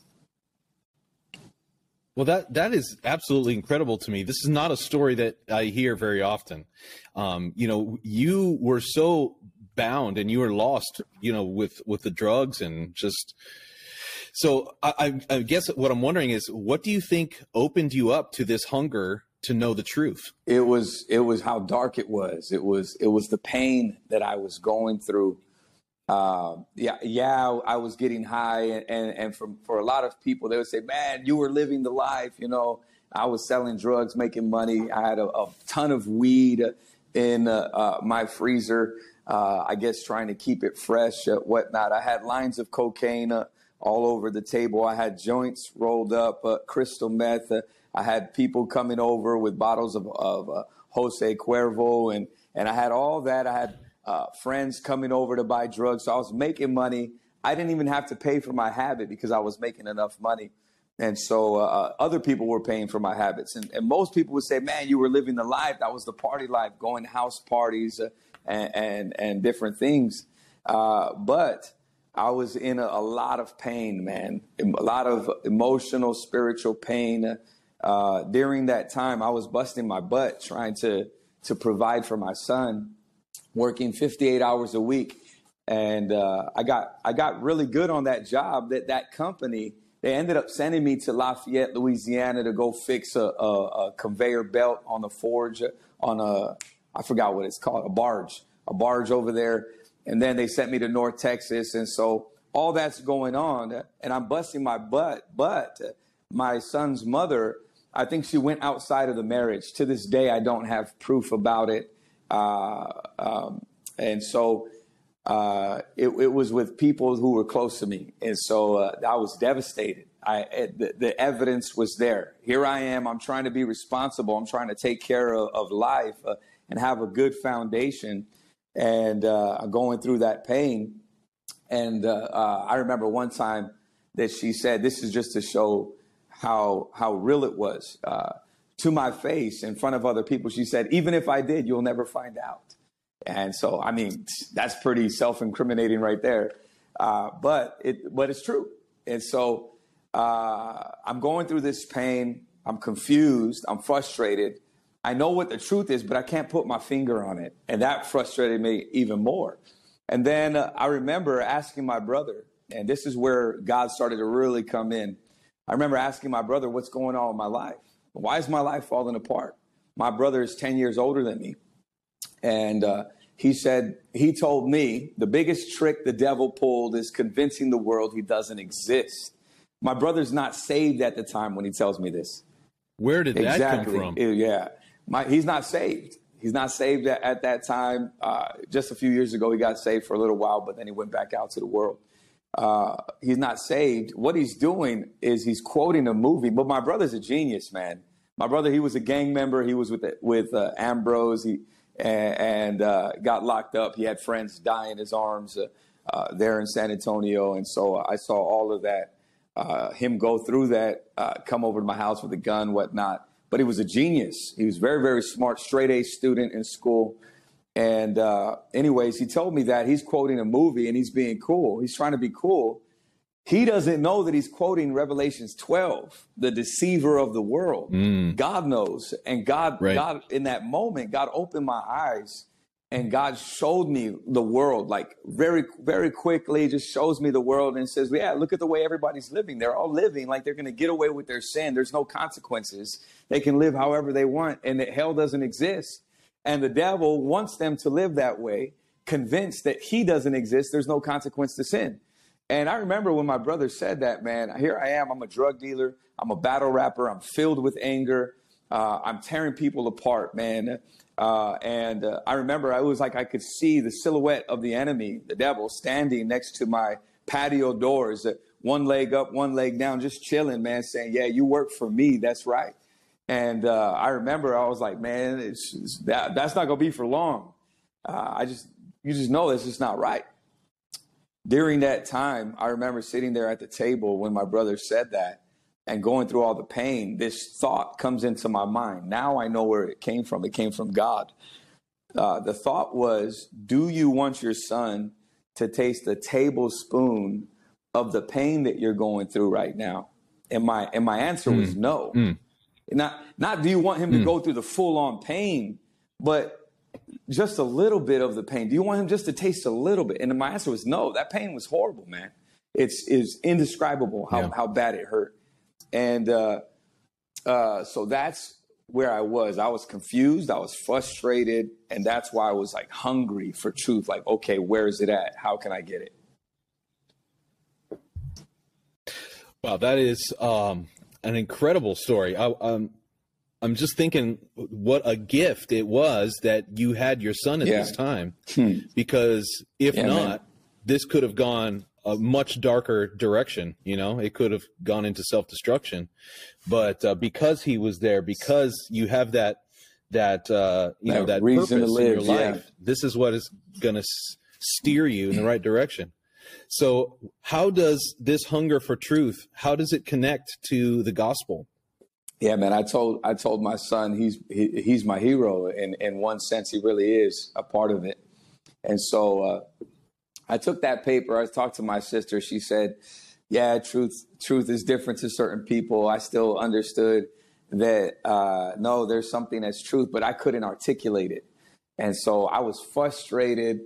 Well, that that is absolutely incredible to me. This is not a story that I hear very often. Um, you know, you were so bound and you were lost, you know, with with the drugs and just so I, I, guess what I'm wondering is, what do you think opened you up to this hunger to know the truth? It was it was how dark it was. It was it was the pain that I was going through. Uh, yeah, yeah, I was getting high, and and, and for for a lot of people, they would say, "Man, you were living the life." You know, I was selling drugs, making money. I had a, a ton of weed in uh, uh, my freezer. Uh, I guess trying to keep it fresh, whatnot. I had lines of cocaine uh, all over the table. I had joints rolled up, uh, crystal meth. Uh, I had people coming over with bottles of, of uh, Jose Cuervo, and and I had all that. I had uh, friends coming over to buy drugs. So I was making money. I didn't even have to pay for my habit because I was making enough money. And so uh, uh, other people were paying for my habits. And, and, most people would say, man, you were living the life. That was the party life, going to house parties and, and, and, different things. But I was in a, a, lot of pain, man, a lot of emotional, spiritual pain. Uh, during that time, I was busting my butt trying to, to provide for my son, working 58 hours a week. And uh, I got I got really good on that job. That that company they ended up sending me to Lafayette, Louisiana, to go fix a, a, a conveyor belt on the forge on a I forgot what it's called a barge a barge over there and then they sent me to North Texas. And so all that's going on, and I'm busting my butt. But my son's mother, I think she went outside of the marriage. To this day, I don't have proof about it. Uh, um, and so uh, it, it, was with people who were close to me. And so uh, I was devastated. I, the, the, evidence was there. Here I am. I'm trying to be responsible. I'm trying to take care of, of life uh, and have a good foundation and uh, going through that pain. And uh, uh, I remember one time that she said, "This is just to show how how real it was." Uh, to my face in front of other people, she said, "Even if I did, you'll never find out." And so, I mean, that's pretty self-incriminating right there. Uh, but it but it's true. And so uh, I'm going through this pain. I'm confused. I'm frustrated. I know what the truth is, but I can't put my finger on it. And that frustrated me even more. And then uh, I remember asking my brother, and this is where God started to really come in. I remember asking my brother, What's going on in my life? Why is my life falling apart? My brother is 10 years older than me. And uh, he said, He told me the biggest trick the devil pulled is convincing the world he doesn't exist. My brother's not saved at the time when he tells me this. Where did that come from? Yeah. My, he's not saved. He's not saved at, at that time. Uh, just a few years ago, he got saved for a little while, but then he went back out to the world. Uh, he's not saved. What he's doing is he's quoting a movie. But my brother's a genius, man. My brother, he was a gang member. He was with with uh, Ambrose. He and, and uh, got locked up. He had friends die in his arms uh, uh, there in San Antonio, and so I saw all of that. him go through that, come over to my house with a gun, whatnot but he was a genius. He was very, very smart, straight A student in school. And uh, anyways, he told me that he's quoting a movie and he's being cool. He's trying to be cool. He doesn't know that he's quoting Revelations 12, the deceiver of the world. Mm. God knows. And God, right. God, in that moment, God opened my eyes and God showed me the world like very, very quickly, just shows me the world and says, Yeah, look at the way everybody's living. They're all living like they're going to get away with their sin. There's no consequences. They can live however they want, and that hell doesn't exist. And the devil wants them to live that way, convinced that he doesn't exist. There's no consequence to sin. And I remember when my brother said that, man, here I am. I'm a drug dealer. I'm a battle rapper. I'm filled with anger. Uh, I'm tearing people apart, man. Uh, and uh, I remember I was like I could see the silhouette of the enemy, the devil, standing next to my patio doors, uh, one leg up, one leg down, just chilling, man, saying, "Yeah, you work for me. That's right." And uh, I remember I was like, "Man, it's, it's that, that's not gonna be for long." Uh, I just, you just know it's just not right. During that time, I remember sitting there at the table when my brother said that, and going through all the pain, this thought comes into my mind. Now I know where it came from. It came from God. Uh, the thought was, Do you want your son to taste a tablespoon of the pain that you're going through right now? And my and my answer mm. was no. Mm. Not not do you want him mm. to go through the full on pain, but just a little bit of the pain. Do you want him just to taste a little bit? And my answer was no. That pain was horrible, man. It's is indescribable how, yeah. how bad it hurt. And uh, uh, so that's where I was. I was confused. I was frustrated. And that's why I was like hungry for truth. Like, okay, where is it at? How can I get it? Wow, that is um, an incredible story. I, um, I'm just thinking what a gift it was that you had your son at yeah. this time. Hmm. Because if yeah, not, man. this could have gone a much darker direction. You know, it could have gone into self destruction, but uh, because he was there, because you have that that uh, you that know that reason purpose live, in your life. Yeah. This is what is going to s- steer you in the right direction. So, how does this hunger for truth? How does it connect to the gospel? Yeah, man. I told I told my son he's he, he's my hero. In in one sense, he really is a part of it. And so uh, I took that paper. I talked to my sister. She said, "Yeah, truth truth is different to certain people." I still understood that uh, no, there's something that's truth, but I couldn't articulate it, and so I was frustrated.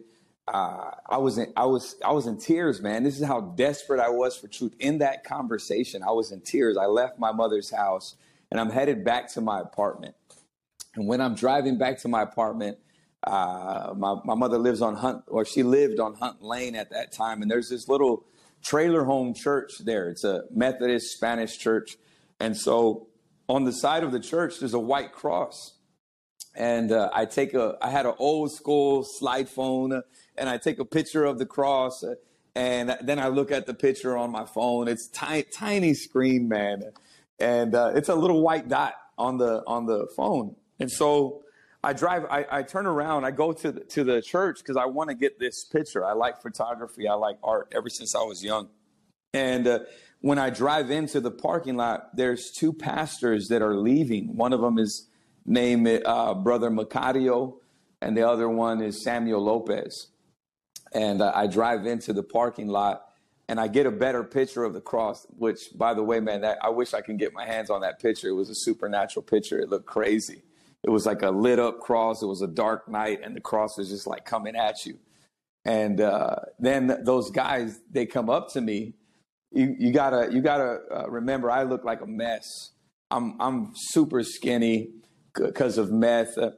Uh, I was in, I was I was in tears, man. This is how desperate I was for truth. In that conversation, I was in tears. I left my mother's house and I'm headed back to my apartment. And when I'm driving back to my apartment, uh, my, my mother lives on Hunt, or she lived on Hunt Lane at that time. And there's this little trailer home church there. It's a Methodist Spanish church. And so on the side of the church, there's a white cross. And uh, I take a, I had an old school slide phone, and I take a picture of the cross. Uh, and then I look at the picture on my phone. It's tiny, tiny screen, man and uh, it's a little white dot on the on the phone. And so I drive, I, I turn around, I go to the, to the church because I want to get this picture. I like photography, I like art ever since I was young. And uh, when I drive into the parking lot, there's two pastors that are leaving. One of them is named uh, Brother Macario, and the other one is Samuel Lopez. And uh, I drive into the parking lot, and I get a better picture of the cross, which, by the way, man, that I wish I can get my hands on that picture. It was a supernatural picture. It looked crazy. It was like a lit up cross. It was a dark night, and the cross was just like coming at you. And uh, then those guys, they come up to me. You, you gotta, you gotta uh, remember, I look like a mess. I'm, I'm super skinny because of meth. Uh,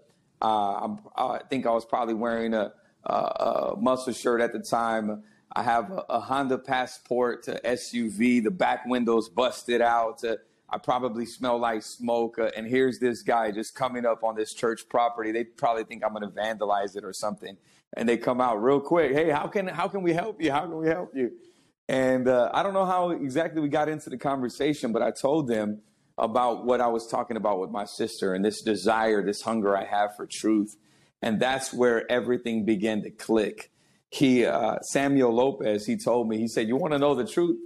i think I was probably wearing a, a, a muscle shirt at the time. I have a, a Honda Passport uh, SUV. The back windows busted out. I probably smell like smoke. Uh, and here's this guy just coming up on this church property. They probably think I'm going to vandalize it or something. And they come out real quick. Hey, how can how can we help you? How can we help you? And uh, I don't know how exactly we got into the conversation, but I told them about what I was talking about with my sister and this desire, this hunger I have for truth. And that's where everything began to click he uh, Samuel Lopez, he told me, he said, "You want to know the truth?"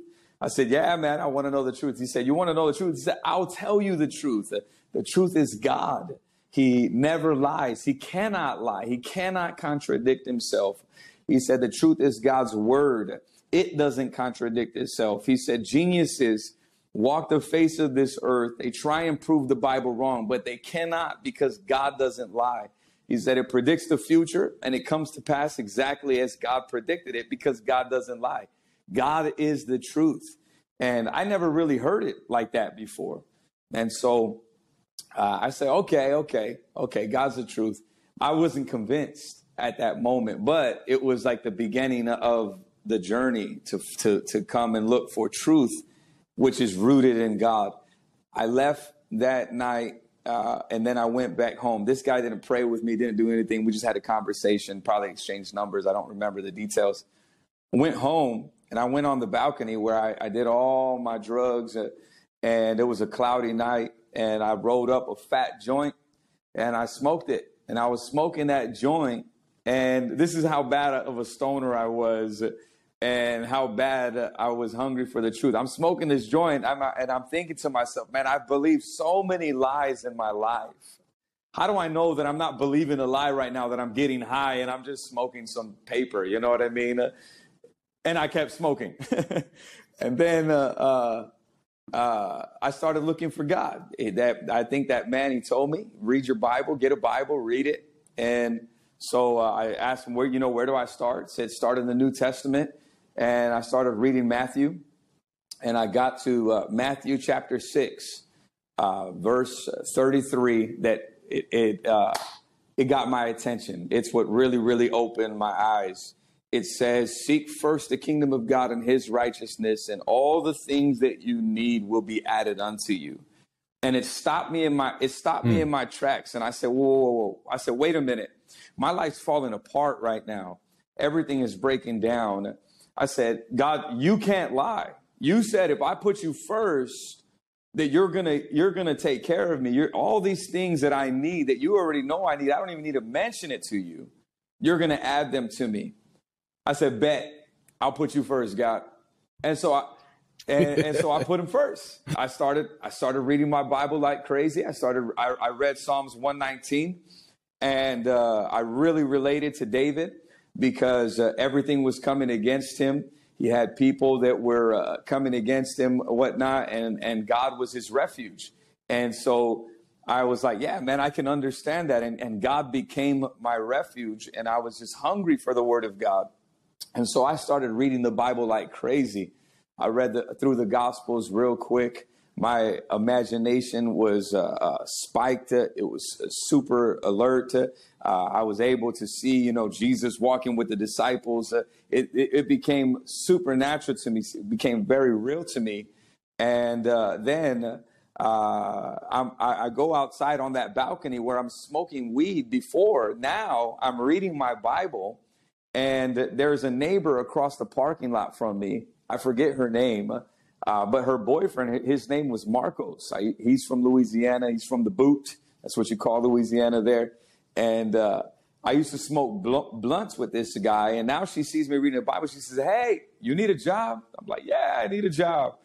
I said, "Yeah, man, I want to know the truth." He said, "You want to know the truth?" He said, "I'll tell you the truth. The, truth is God. He never lies. He cannot lie. He cannot contradict himself." He said, "The truth is God's word. It doesn't contradict itself." He said, "Geniuses." walk the face of this earth. They try and prove the Bible wrong, but they cannot because God doesn't lie. He said it predicts the future and it comes to pass exactly as God predicted it because God doesn't lie. God is the truth. And I never really heard it like that before. And so uh, I say, okay, okay, okay, God's the truth. I wasn't convinced at that moment, but it was like the beginning of the journey to, to, to come and look for truth, which is rooted in God. I left that night uh, and then I went back home. This guy didn't pray with me, didn't do anything. We just had a conversation, probably exchanged numbers. I don't remember the details. Went home and I went on the balcony where I, I did all my drugs. Uh, and it was a cloudy night. And I rolled up a fat joint and I smoked it. And I was smoking that joint. And this is how bad of a stoner I was and how bad I was hungry for the truth. I'm smoking this joint I'm, and I'm thinking to myself, man, I've believed so many lies in my life. How do I know that I'm not believing a lie right now, that I'm getting high and I'm just smoking some paper? You know what I mean? And I kept smoking. and then uh, uh, uh, I started looking for God. That I think that man, he told me, read your Bible, get a Bible, read it. And so uh, I asked him, where, you know, where do I start? Said, start in the New Testament and I started reading Matthew, and I got to uh, Matthew chapter 6, uh, verse 33, that it, it, it got my attention. It's what really, really opened my eyes. It says, Seek first the kingdom of God and his righteousness, and all the things that you need will be added unto you. And it stopped me in my it stopped mm. me hmm. in my tracks. And I said, whoa, whoa, whoa. I said, wait a minute. My life's falling apart right now. Everything is breaking down. I said, God, you can't lie. You said if I put you first, that you're gonna you're gonna take care of me. You're all these things that I need that you already know I need. I don't even need to mention it to you. You're gonna add them to me. I said, bet I'll put you first, God. And so I and, and so I put him first. I started I started reading my Bible like crazy. I started I, I read Psalms 119, and uh, I really related to David because uh, everything was coming against him he had people that were uh, coming against him, whatnot, and and God was his refuge. And so I was like, yeah, man, I can understand that. And, and God became my refuge, and I was just hungry for the Word of God. And so I started reading the Bible like crazy. I read the, through the Gospels real quick my imagination was uh, uh, spiked. It was super alert. Uh, I was able to see, you know, Jesus walking with the disciples. Uh, it, it, it, became supernatural to me. It became very real to me. And uh, then uh, I, I go outside on that balcony where I'm smoking weed before. Now I'm reading my Bible, and there's a neighbor across the parking lot from me. I forget her name uh, but her boyfriend, his name was Marcos. I, he's from Louisiana. He's from the boot. That's what you call Louisiana there. And uh, I used to smoke bl- blunts with this guy. And now she sees me reading the Bible. She says, "Hey, you need a job?" I'm like, "Yeah, I need a job."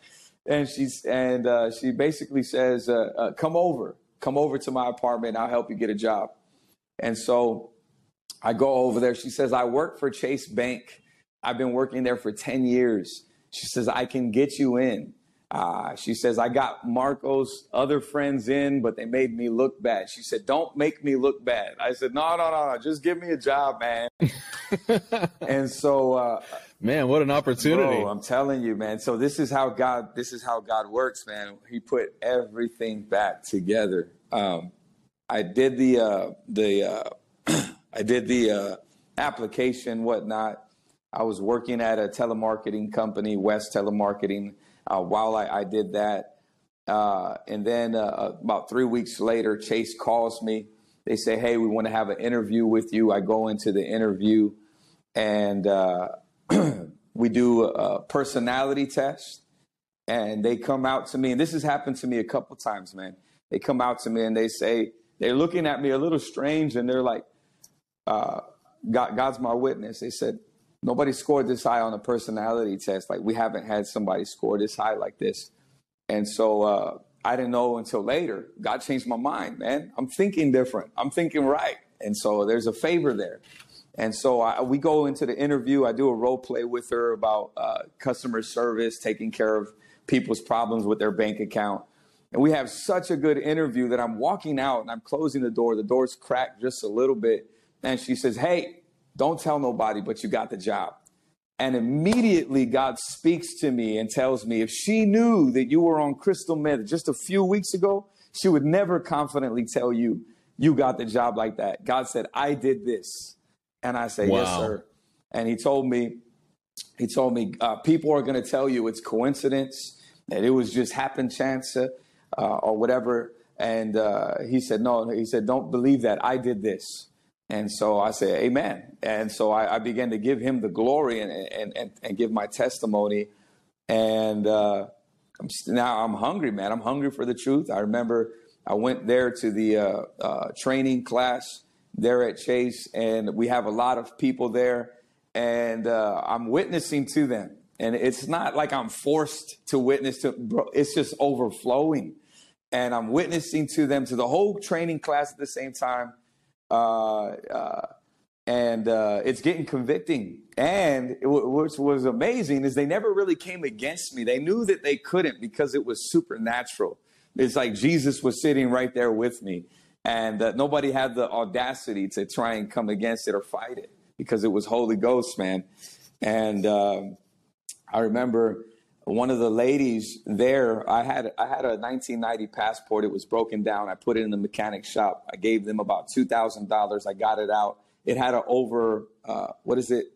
And she's and uh, she basically says, uh, uh, "Come over, come over to my apartment. I'll help you get a job." And so I go over there. She says, "I work for Chase Bank. I've been working there for ten years." She says, I can get you in. Uh, she says, I got Marco's other friends in, but they made me look bad. She said, Don't make me look bad. I said, No, no, no, no. Just give me a job, man. and so, uh, man, what an opportunity. Bro, I'm telling you, man. So this is how God, this is how God works, man. He put everything back together. Um, I did the, uh, the, uh, I did the, uh, application, whatnot. I was working at a telemarketing company, West Telemarketing, uh, while I, I, did that. Uh, and then uh, about three weeks later, Chase calls me. They say, Hey, we want to have an interview with you. I go into the interview and uh, we do a personality test. And they come out to me, and this has happened to me a couple times, man. They come out to me and they say, They're looking at me a little strange, and they're like, uh, God, God's my witness. They said, Nobody scored this high on a personality test. Like we haven't had somebody score this high like this. And so uh, I didn't know until later. God changed my mind, man. I'm thinking different. I'm thinking right. And so there's a favor there. And so I, we go into the interview. I do a role play with her about uh, customer service, taking care of people's problems with their bank account. And we have such a good interview that I'm walking out and I'm closing the door. The door's cracked just a little bit. And she says, Hey, don't tell nobody, but you got the job. And immediately God speaks to me and tells me if she knew that you were on crystal meth just a few weeks ago, she would never confidently tell you you got the job like that. God said, I did this. And I say, wow. yes, sir. And he told me, he told me, uh, people are going to tell you it's coincidence, that it was just happen chance uh, or whatever. And uh, he said, no, he said, don't believe that. I did this. And so I said, Amen. And so I, I began to give him the glory and, and, and, and give my testimony. And uh, I'm, now I'm hungry, man. I'm hungry for the truth. I remember I went there to the uh, uh, training class there at Chase, and we have a lot of people there, and uh, I'm witnessing to them. And it's not like I'm forced to witness to, bro, it's just overflowing. And I'm witnessing to them to the whole training class at the same time uh, uh, and uh, it's getting convicting. And what was amazing is they never really came against me. They knew that they couldn't because it was supernatural. It's like Jesus was sitting right there with me, and uh, nobody had the audacity to try and come against it or fight it because it was Holy Ghost, man. And um, I remember one of the ladies there i had i had a 1990 passport. It was broken down. I put it in the mechanic shop. I gave them about $2000 i got it out. It had a over uh, what is it?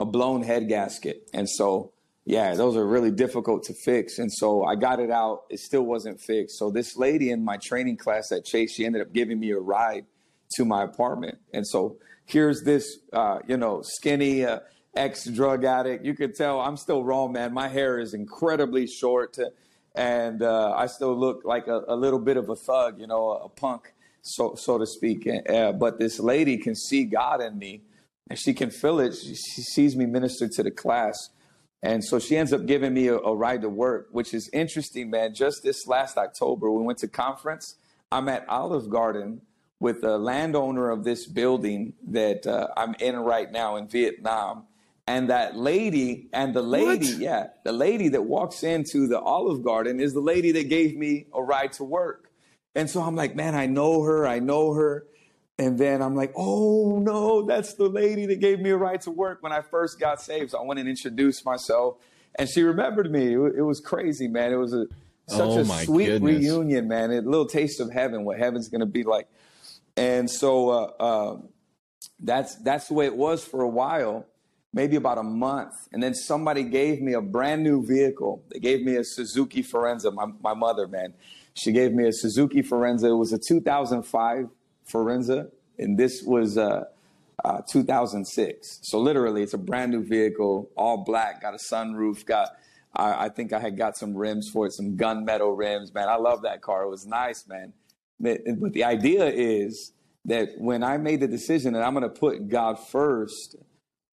A blown head gasket. And so yeah those are really difficult to fix. And so i got it out. It still wasn't fixed. So this lady in my training class at chase she ended up giving me a ride to my apartment. And so here's this uh, you know skinny uh, ex drug addict. You could tell I'm still raw, man. My hair is incredibly short. and uh, I still look like a, a, little bit of a thug, you know, a, punk, so so to speak. Uh, but this lady can see God in me, and she can feel it. She, she, sees me minister to the class, and so she ends up giving me a, a ride to work, which is interesting, man. Just this last October, we went to conference. I'm at Olive Garden with the landowner of this building that uh, I'm in right now in Vietnam and that lady, and the lady, what? yeah, the lady that walks into the Olive Garden is the lady that gave me a ride to work. And so I'm like, man, I know her, I know her. And then I'm like, oh no, that's the lady that gave me a ride to work when I first got saved. So I went and introduced myself, and she remembered me. It, was crazy, man. It was a such oh, a sweet goodness. reunion, man. A little taste of heaven, what heaven's going to be like. And so uh, uh, that's that's the way it was for a while maybe about a month. And then somebody gave me a brand new vehicle. They gave me a Suzuki Forenza, my, my mother, man. She gave me a Suzuki Forenza. It was a 2005 Forenza, and this was uh, uh, 2006. So literally, it's a brand new vehicle, all black, got a sunroof, got. I, I think I had got some rims for it, some gunmetal rims, man. I love that car. It was nice, man. But, the idea is that when I made the decision that I'm going to put God first,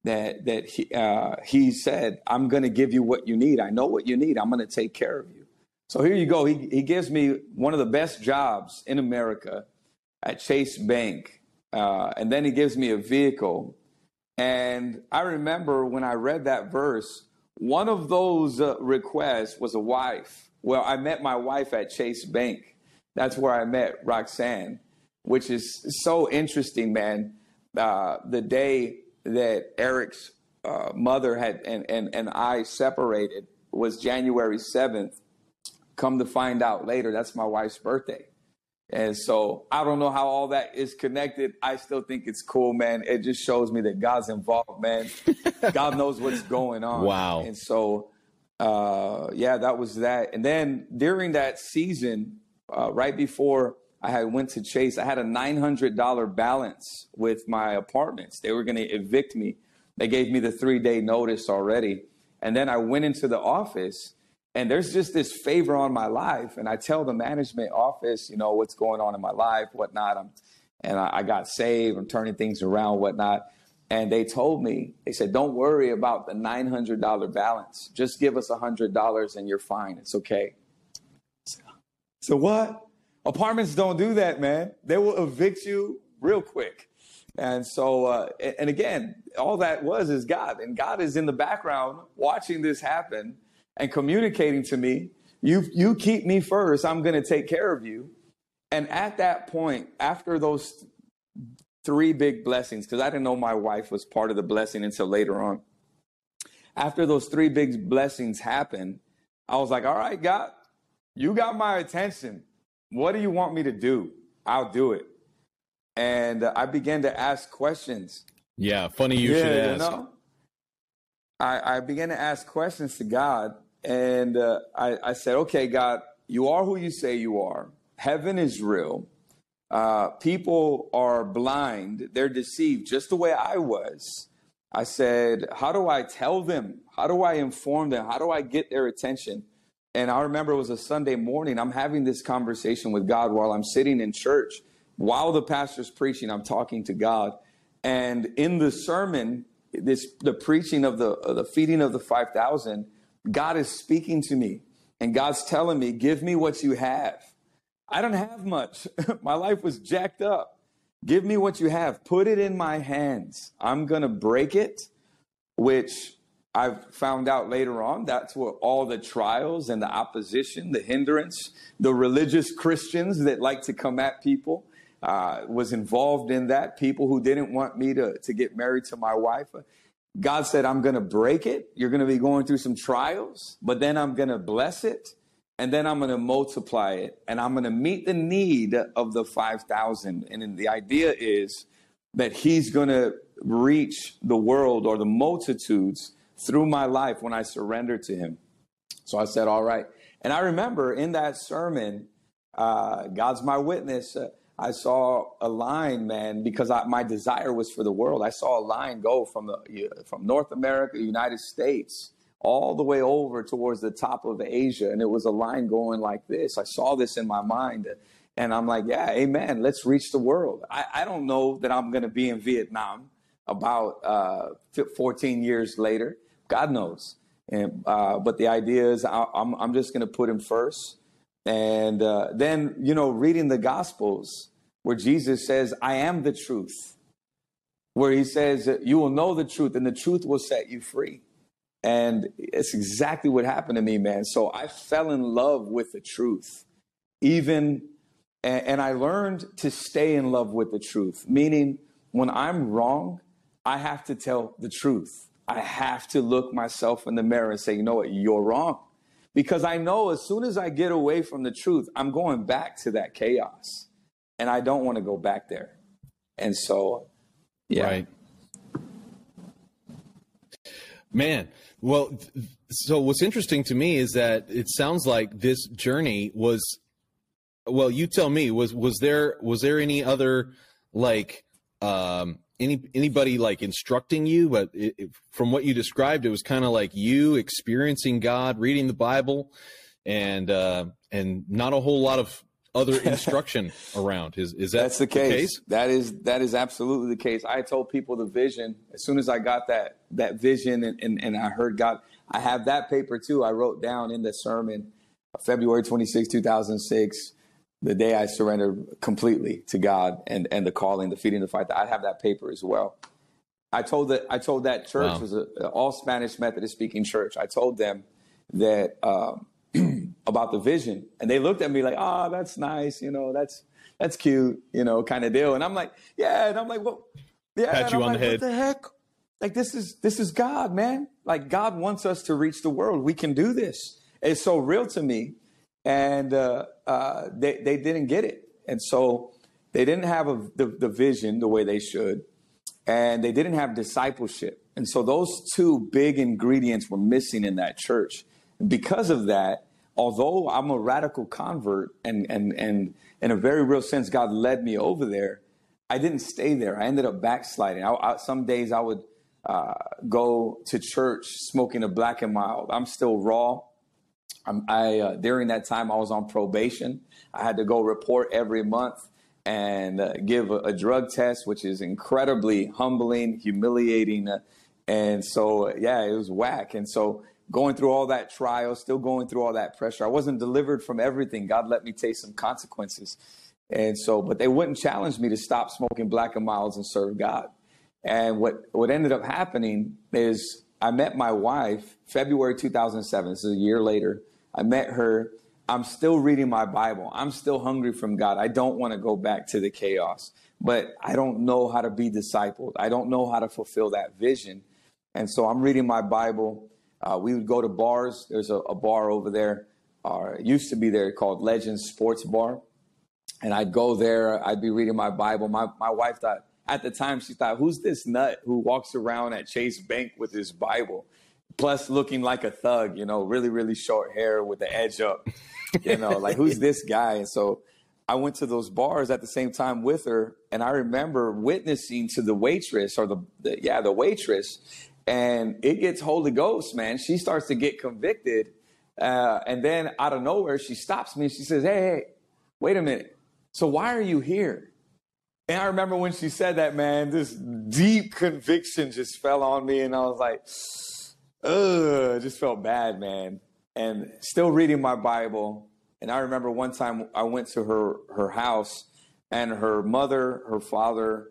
that that he, uh, he said, "I'm going to give you what you need. I know what you need. I'm going to take care of you." So here you go. He he gives me one of the best jobs in America at Chase Bank, uh, and then he gives me a vehicle. And I remember when I read that verse, one of those uh, requests was a wife. Well, I met my wife at Chase Bank. That's where I met Roxanne, which is so interesting, man. Uh, the day that Eric's uh, mother had and, and, and I separated was January 7th. Come to find out later, that's my wife's birthday. And so I don't know how all that is connected. I still think it's cool, man. It just shows me that God's involved, man. God knows what's going on. Wow. And so, uh, yeah, that was that. And then during that season, uh, right before I had went to Chase. I had a $900 balance with my apartments. They were going to evict me. They gave me the three day notice already. And then I went into the office and there's just this favor on my life. And I tell the management office, you know, what's going on in my life, whatnot. I'm, and I, I got saved. I'm turning things around, whatnot. And they told me, they said, don't worry about the $900 balance. Just give us $100 and you're fine. It's okay. So what? Apartments don't do that, man. They will evict you real quick. And so, uh, and again, all that was is God, and God is in the background watching this happen and communicating to me. You, you keep me first. I'm going to take care of you. And at that point, after those three big blessings, because I didn't know my wife was part of the blessing until later on. After those three big blessings happened, I was like, all right, God, you got my attention. What do you want me to do? I'll do it. And uh, I began to ask questions. Yeah, funny you yeah, should ask. You know? I, I began to ask questions to God, and uh, I, I said, okay, God, you are who you say you are. Heaven is real. Uh, people are blind, they're deceived, just the way I was. I said, How do I tell them? How do I inform them? How do I get their attention? And I remember it was a Sunday morning. I'm having this conversation with God while I'm sitting in church. While the pastor's preaching, I'm talking to God. And in the sermon, this the preaching of the of the feeding of the 5000, God is speaking to me. And God's telling me, "Give me what you have." I don't have much. my life was jacked up. Give me what you have. Put it in my hands. I'm going to break it, which I've found out later on that's where all the trials and the opposition, the hindrance, the religious Christians that like to come at people uh, was involved in that. People who didn't want me to, to get married to my wife. God said, I'm going to break it. You're going to be going through some trials, but then I'm going to bless it and then I'm going to multiply it and I'm going to meet the need of the 5,000. And the idea is that He's going to reach the world or the multitudes through my life when I surrendered to Him. So I said, All right. And I remember in that sermon, uh, God's my witness. Uh, I saw a line, man, because I, my desire was for the world. I saw a line go from the from North America, United States, all the way over towards the top of Asia. And it was a line going like this. I saw this in my mind. And I'm like, yeah, amen. Let's reach the world. I, I don't know that I'm going to be in Vietnam about uh, 14 years later. God knows. And, uh, but the idea is I, am I'm, I'm just going to put him first. And uh, then, you know, reading the Gospels where Jesus says, I am the truth, where he says, You will know the truth, and the truth will set you free. And it's exactly what happened to me, man. So I fell in love with the truth, even, and, and I learned to stay in love with the truth, meaning when I'm wrong, I have to tell the truth. I have to look myself in the mirror and say, you know what, you're wrong. Because I know as soon as I get away from the truth, I'm going back to that chaos. And I don't want to go back there. And so, yeah. Right. Man, well, so what's interesting to me is that it sounds like this journey was, well, you tell me, was was there was there any other like um, any anybody like instructing you? But it, it, from what you described, it was kind of like you experiencing God, reading the Bible, and uh, and not a whole lot of other instruction around. Is is that that's the case. the case? That is that is absolutely the case. I told people the vision as soon as I got that that vision and, and, and I heard God. I have that paper too. I wrote down in the sermon, February 26, 2006, the day I surrendered completely to God and and the calling, the feeding, the fight. I have that paper as well. I told that I told that church wow. was an all Spanish Methodist speaking church. I told them that. Um, about the vision. And they looked at me like, oh, that's nice. You know, that's, that's cute, you know, kind of deal. And I'm like, yeah. And I'm like, well, yeah. Pat you on like, the head. What the heck? Like, this is, this is God, man. Like God wants us to reach the world. We can do this. It's so real to me. And, uh, uh, they, they didn't get it. And so they didn't have a, the, the vision the way they should. And they didn't have discipleship. And so those two big ingredients were missing in that church because of that, although I'm a radical convert and, and, and in a very real sense, God led me over there, I didn't stay there. I ended up backsliding. I, I, some days I would uh, go to church smoking a black and mild. I'm still raw. I uh, during that time I was on probation. I had to go report every month and uh, give a, a, drug test, which is incredibly humbling, humiliating, uh, and so yeah, it was whack. And so going through all that trial, still going through all that pressure. I wasn't delivered from everything. God let me taste some consequences. And so, but they wouldn't challenge me to stop smoking black and milds and serve God. And what, what ended up happening is I met my wife February 2007. This is a year later. I met her. I'm still reading my Bible. I'm still hungry from God. I don't want to go back to the chaos, but I don't know how to be discipled. I don't know how to fulfill that vision. And so I'm reading my Bible. Uh, we would go to bars. There's a, a bar over there, it used to be there called Legends Sports Bar. And I'd go there. I'd be reading my Bible. My, my wife thought, at the time, she thought, who's this nut who walks around at Chase Bank with his Bible? Plus, looking like a thug, you know, really, really short hair with the edge up, you know, like who's this guy? And so I went to those bars at the same time with her, and I remember witnessing to the waitress or the, the yeah the waitress, and it gets Holy Ghost, man. She starts to get convicted. Uh, and then out of nowhere, she stops me and she says, Hey, hey, wait a minute. So why are you here? And I remember when she said that, man, this deep conviction just fell on me. And I was like, ugh, just felt bad, man. And still reading my Bible. And I remember one time I went to her, her house and her mother, her father,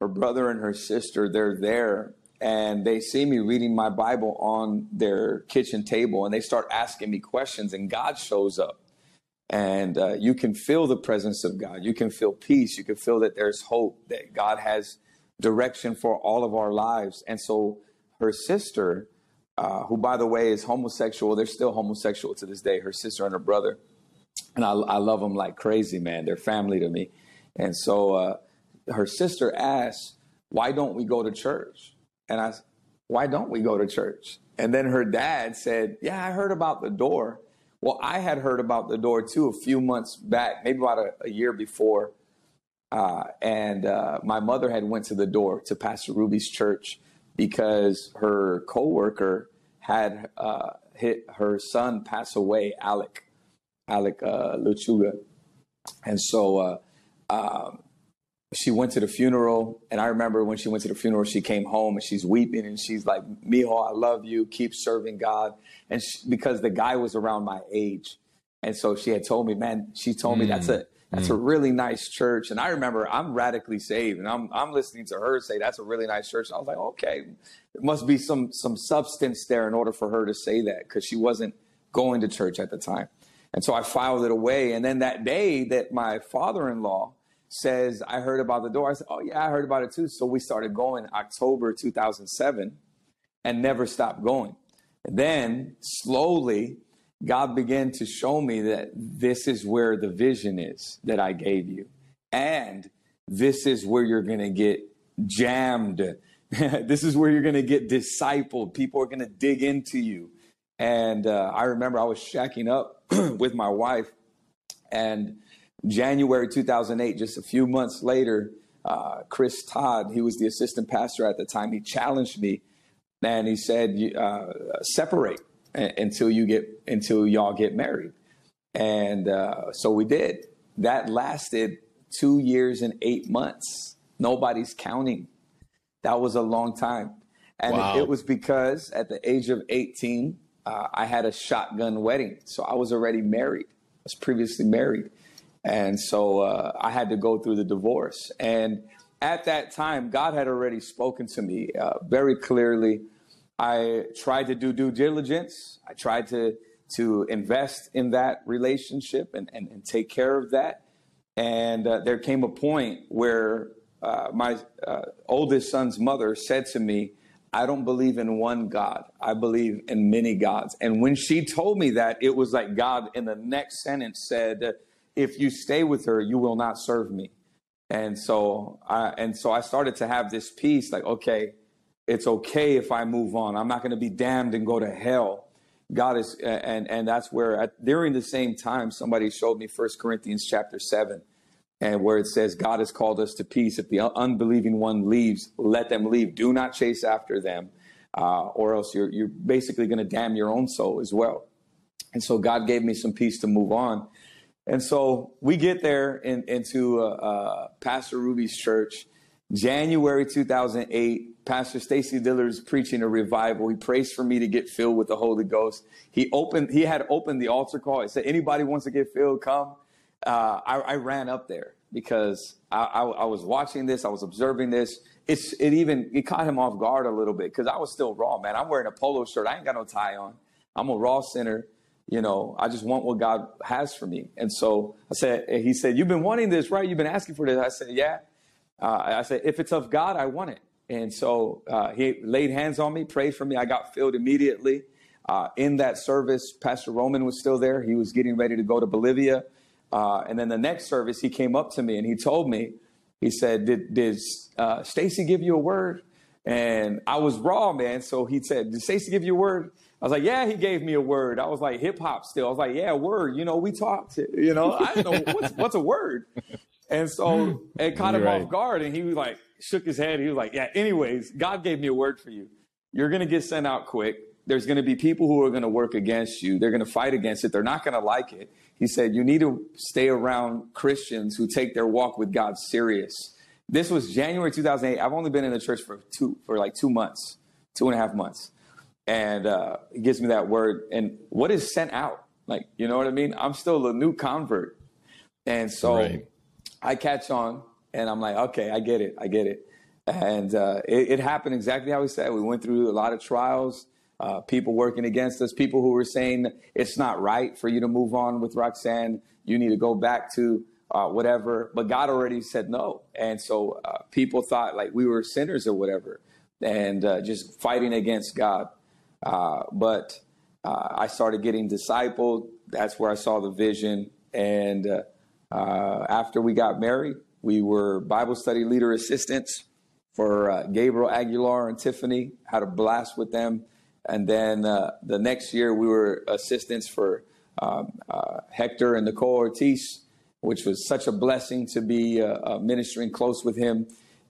her brother, and her sister, they're there and they see me reading my Bible on their kitchen table and they start asking me questions, and God shows up. And uh, you can feel the presence of God. You can feel peace. You can feel that there's hope, that God has direction for all of our lives. And so her sister, uh, who, by the way, is homosexual, they're still homosexual to this day, her sister and her brother. And I, I love them like crazy, man. They're family to me. And so uh, her sister asked, Why don't we go to church? And I, why don't we go to church? And then her dad said, yeah, I heard about the door. Well, I had heard about the door too a few months back, maybe about a, a year before. Uh, and uh, my mother had went to the door to Pastor Ruby's church because her coworker had uh, hit her son pass away, Alec, Alec uh, Lechuga. And so uh, uh, she went to the funeral. And I remember when she went to the funeral, she came home and she's weeping and she's like, Mijo, I love you. Keep serving God. And she, because the guy was around my age. And so she had told me, man, she told me that's a that's mm. a really nice church. And I remember I'm radically saved and I'm I'm listening to her say that's a really nice church. I was like, okay, there must be some some substance there in order for her to say that because she wasn't going to church at the time. And so I filed it away. And then that day that my father-in-law says, I heard about the door. I said, Oh yeah, I heard about it too. So we started going October 2007 and never stopped going. And then slowly God began to show me that this is where the vision is that I gave you. And this is where you're going to get jammed. this is where you're going to get discipled. People are going to dig into you. And uh, I remember I was shacking up with my wife. And January 2008, just a few months later, uh, Chris Todd, he was the assistant pastor at the time, he challenged me and he said, uh, separate until you get until y'all get married. And uh, so we did. That lasted two years and eight months. Nobody's counting. That was a long time. And wow. it, it, was because at the age of 18, uh, I had a shotgun wedding. So I was already married. I was previously married. And so uh, I had to go through the divorce. And at that time, God had already spoken to me uh, very clearly I tried to do due diligence. I tried to to invest in that relationship and, and, and take care of that. And uh, there came a point where uh, my uh, oldest son's mother said to me, I don't believe in one God. I believe in many gods. And when she told me that, it was like God in the next sentence said, If you stay with her, you will not serve me. And so I, and so I started to have this peace like, okay, it's okay if I move on. I'm not going to be damned and go to hell. God is, and and that's where at, during the same time somebody showed me First Corinthians chapter seven, and where it says God has called us to peace. If the unbelieving one leaves, let them leave. Do not chase after them, uh, or else you're you're basically going to damn your own soul as well. And so God gave me some peace to move on. And so we get there in, into uh, uh, Pastor Ruby's church, January 2008. Pastor Stacy Diller is preaching a revival. He prays for me to get filled with the Holy Ghost. He opened, he had opened the altar call. He said, anybody wants to get filled, come. Uh, I, I, ran up there because I, I, I, was watching this. I was observing this. It's, it even, it caught him off guard a little bit because I was still raw, man. I'm wearing a polo shirt. I ain't got no tie on. I'm a raw sinner. You know, I just want what God has for me. And so I said, he said, you've been wanting this, right? You've been asking for this. I said, yeah. Uh, I said, if it's of God, I want it. And so uh, he laid hands on me, prayed for me. I got filled immediately. Uh, in that service, Pastor Roman was still there. He was getting ready to go to Bolivia. Uh, and then the next service, he came up to me and he told me, he said, Did, did uh, Stacy give you a word? And I was raw, man. So he said, Did Stacy give you a word? I was like, Yeah, he gave me a word. I was like, hip hop still. I was like, Yeah, word. You know, we talked. You know, I don't know what's, what's a word. And so it caught him right. off guard. And he was like, shook his head. He was like, Yeah, anyways, God gave me a word for you. You're going to get sent out quick. There's going to be people who are going to work against you. They're going to fight against it. They're not going to like it. He said, You need to stay around Christians who take their walk with God serious. This was January 2008. I've only been in the church for two, for like two months, two and a half months. And uh, he gives me that word. And what is sent out? Like, you know what I mean? I'm still a new convert. And so right. I catch on and I'm like, okay, I get it. I get it. And uh, it, it, happened exactly how we said. We went through a lot of trials, uh, people working against us, people who were saying it's not right for you to move on with Roxanne. You need to go back to uh, whatever. But God already said no. And so uh, people thought like we were sinners or whatever and uh, just fighting against God. Uh, but I started getting discipled. That's where I saw the vision. And after we got married, we were Bible study leader assistants for uh, Gabriel Aguilar and Tiffany. Had a blast with them. And then uh, the next year, we were assistants for um, uh, Hector and Nicole Ortiz, which was such a blessing to be uh, uh, ministering close with him.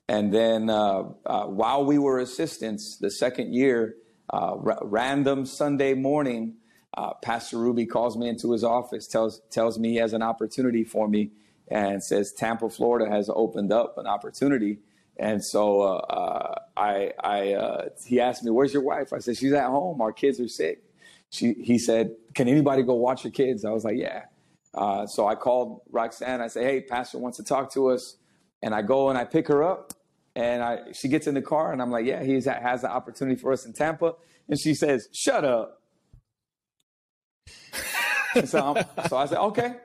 And then uh, while we were assistants, the second year, uh, random Sunday morning, uh, Pastor Ruby calls me into his office, tells tells me he has an opportunity for me, and says Tampa, Florida has opened up an opportunity. And so uh, uh, I, I uh, he asked me, "Where's your wife?" I said, "She's at home. Our kids are sick." She, he said, "Can anybody go watch your kids?" I was like, "Yeah." Uh, so I called Roxanne. I say, "Hey, Pastor wants to talk to us," and I go and I pick her up, and I she gets in the car, and I'm like, "Yeah, he has the opportunity for us in Tampa," and she says, "Shut up." So, so I said, "Okay."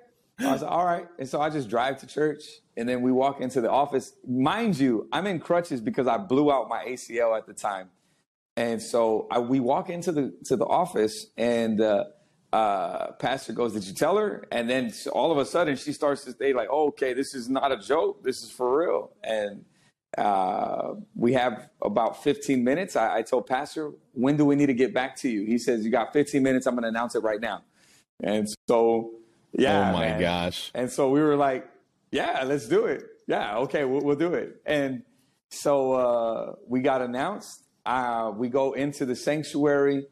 I was like, all right. And so I just drive to church and then we walk into the office. Mind you, I'm in crutches because I blew out my ACL at the time. And so I, we walk into the to the office and uh, uh, pastor goes, "Did you tell her?" And then all of a sudden she starts to say like, oh, "Okay, this is not a joke. This is for real." And uh, we have about 15 minutes. I, I told pastor, "When do we need to get back to you?" He says, "You got 15 minutes. I'm going to announce it right now." And so yeah. Oh my man. gosh. And so we were like, yeah, let's do it. Yeah, okay, we'll, we'll do it. And so uh, we got announced. Uh, we go into the sanctuary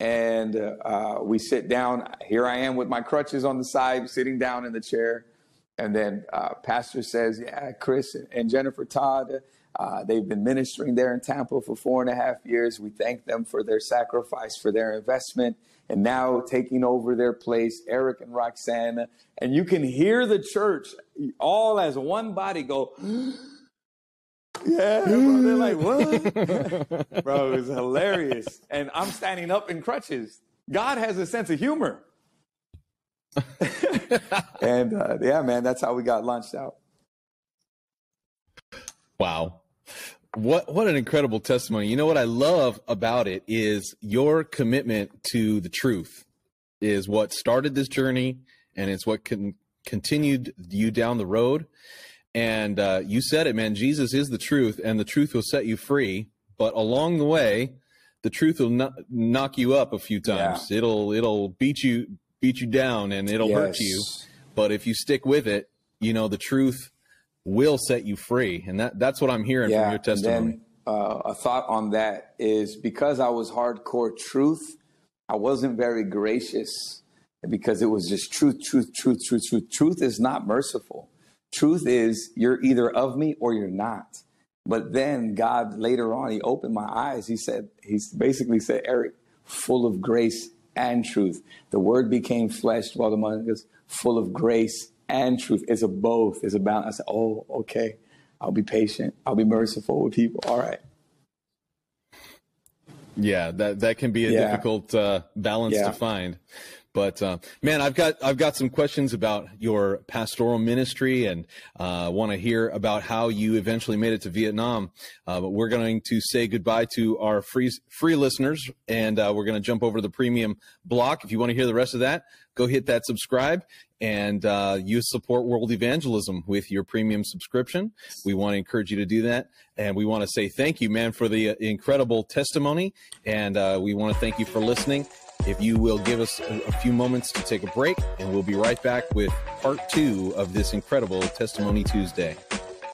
and uh, we sit down. Here I am with my crutches on the side, sitting down in the chair. And then uh, Pastor says, Yeah, Chris and Jennifer Todd, uh, they've been ministering there in Tampa for four and a half years. We thank them for their sacrifice, for their investment and now taking over their place, Eric and Roxana. And you can hear the church all as one body go, yeah, bro. They're like, what? bro, it was hilarious. And I'm standing up in crutches. God has a sense of humor. and uh, yeah, man, that's how we got launched out. Wow. What what an incredible testimony. You know what I love about it is your commitment to the truth is what started this journey and it's what can continued you down the road. And uh, you said it, man. Jesus is the truth, and the truth will set you free. But along the way, the truth will no- knock you up a few times. Yeah. It'll it'll beat you beat you down, and it'll yes. hurt you. But if you stick with it, you know the truth will set you free. And that, that's what I'm hearing yeah, from your testimony. Then, uh, a thought on that is because I was hardcore truth, I wasn't very gracious because it was just truth, truth, truth, truth, truth. Truth is not merciful. Truth is you're either of me or you're not. But then God later on, he opened my eyes. He said, he basically said, Eric, full of grace and truth. The word became flesh, dwelt among us, full of grace and truth. It's a both. It's a balance. I said, oh, okay. I'll be patient. I'll be merciful with people. All right. Yeah, that that can be a yeah. difficult uh, balance yeah. to find. But uh, man, I've got I've got some questions about your pastoral ministry, and uh, want to hear about how you eventually made it to Vietnam. Uh, but we're going to say goodbye to our free free listeners, and uh, we're going to jump over to the premium block. If you want to hear the rest of that, go hit that subscribe and uh, you support world evangelism with your premium subscription. We want to encourage you to do that. And we want to say thank you, man, for the uh, incredible testimony. And uh, we want to thank you for listening. If you will give us a, a few moments to take a break, and we'll be right back with part two of this incredible Testimony Tuesday.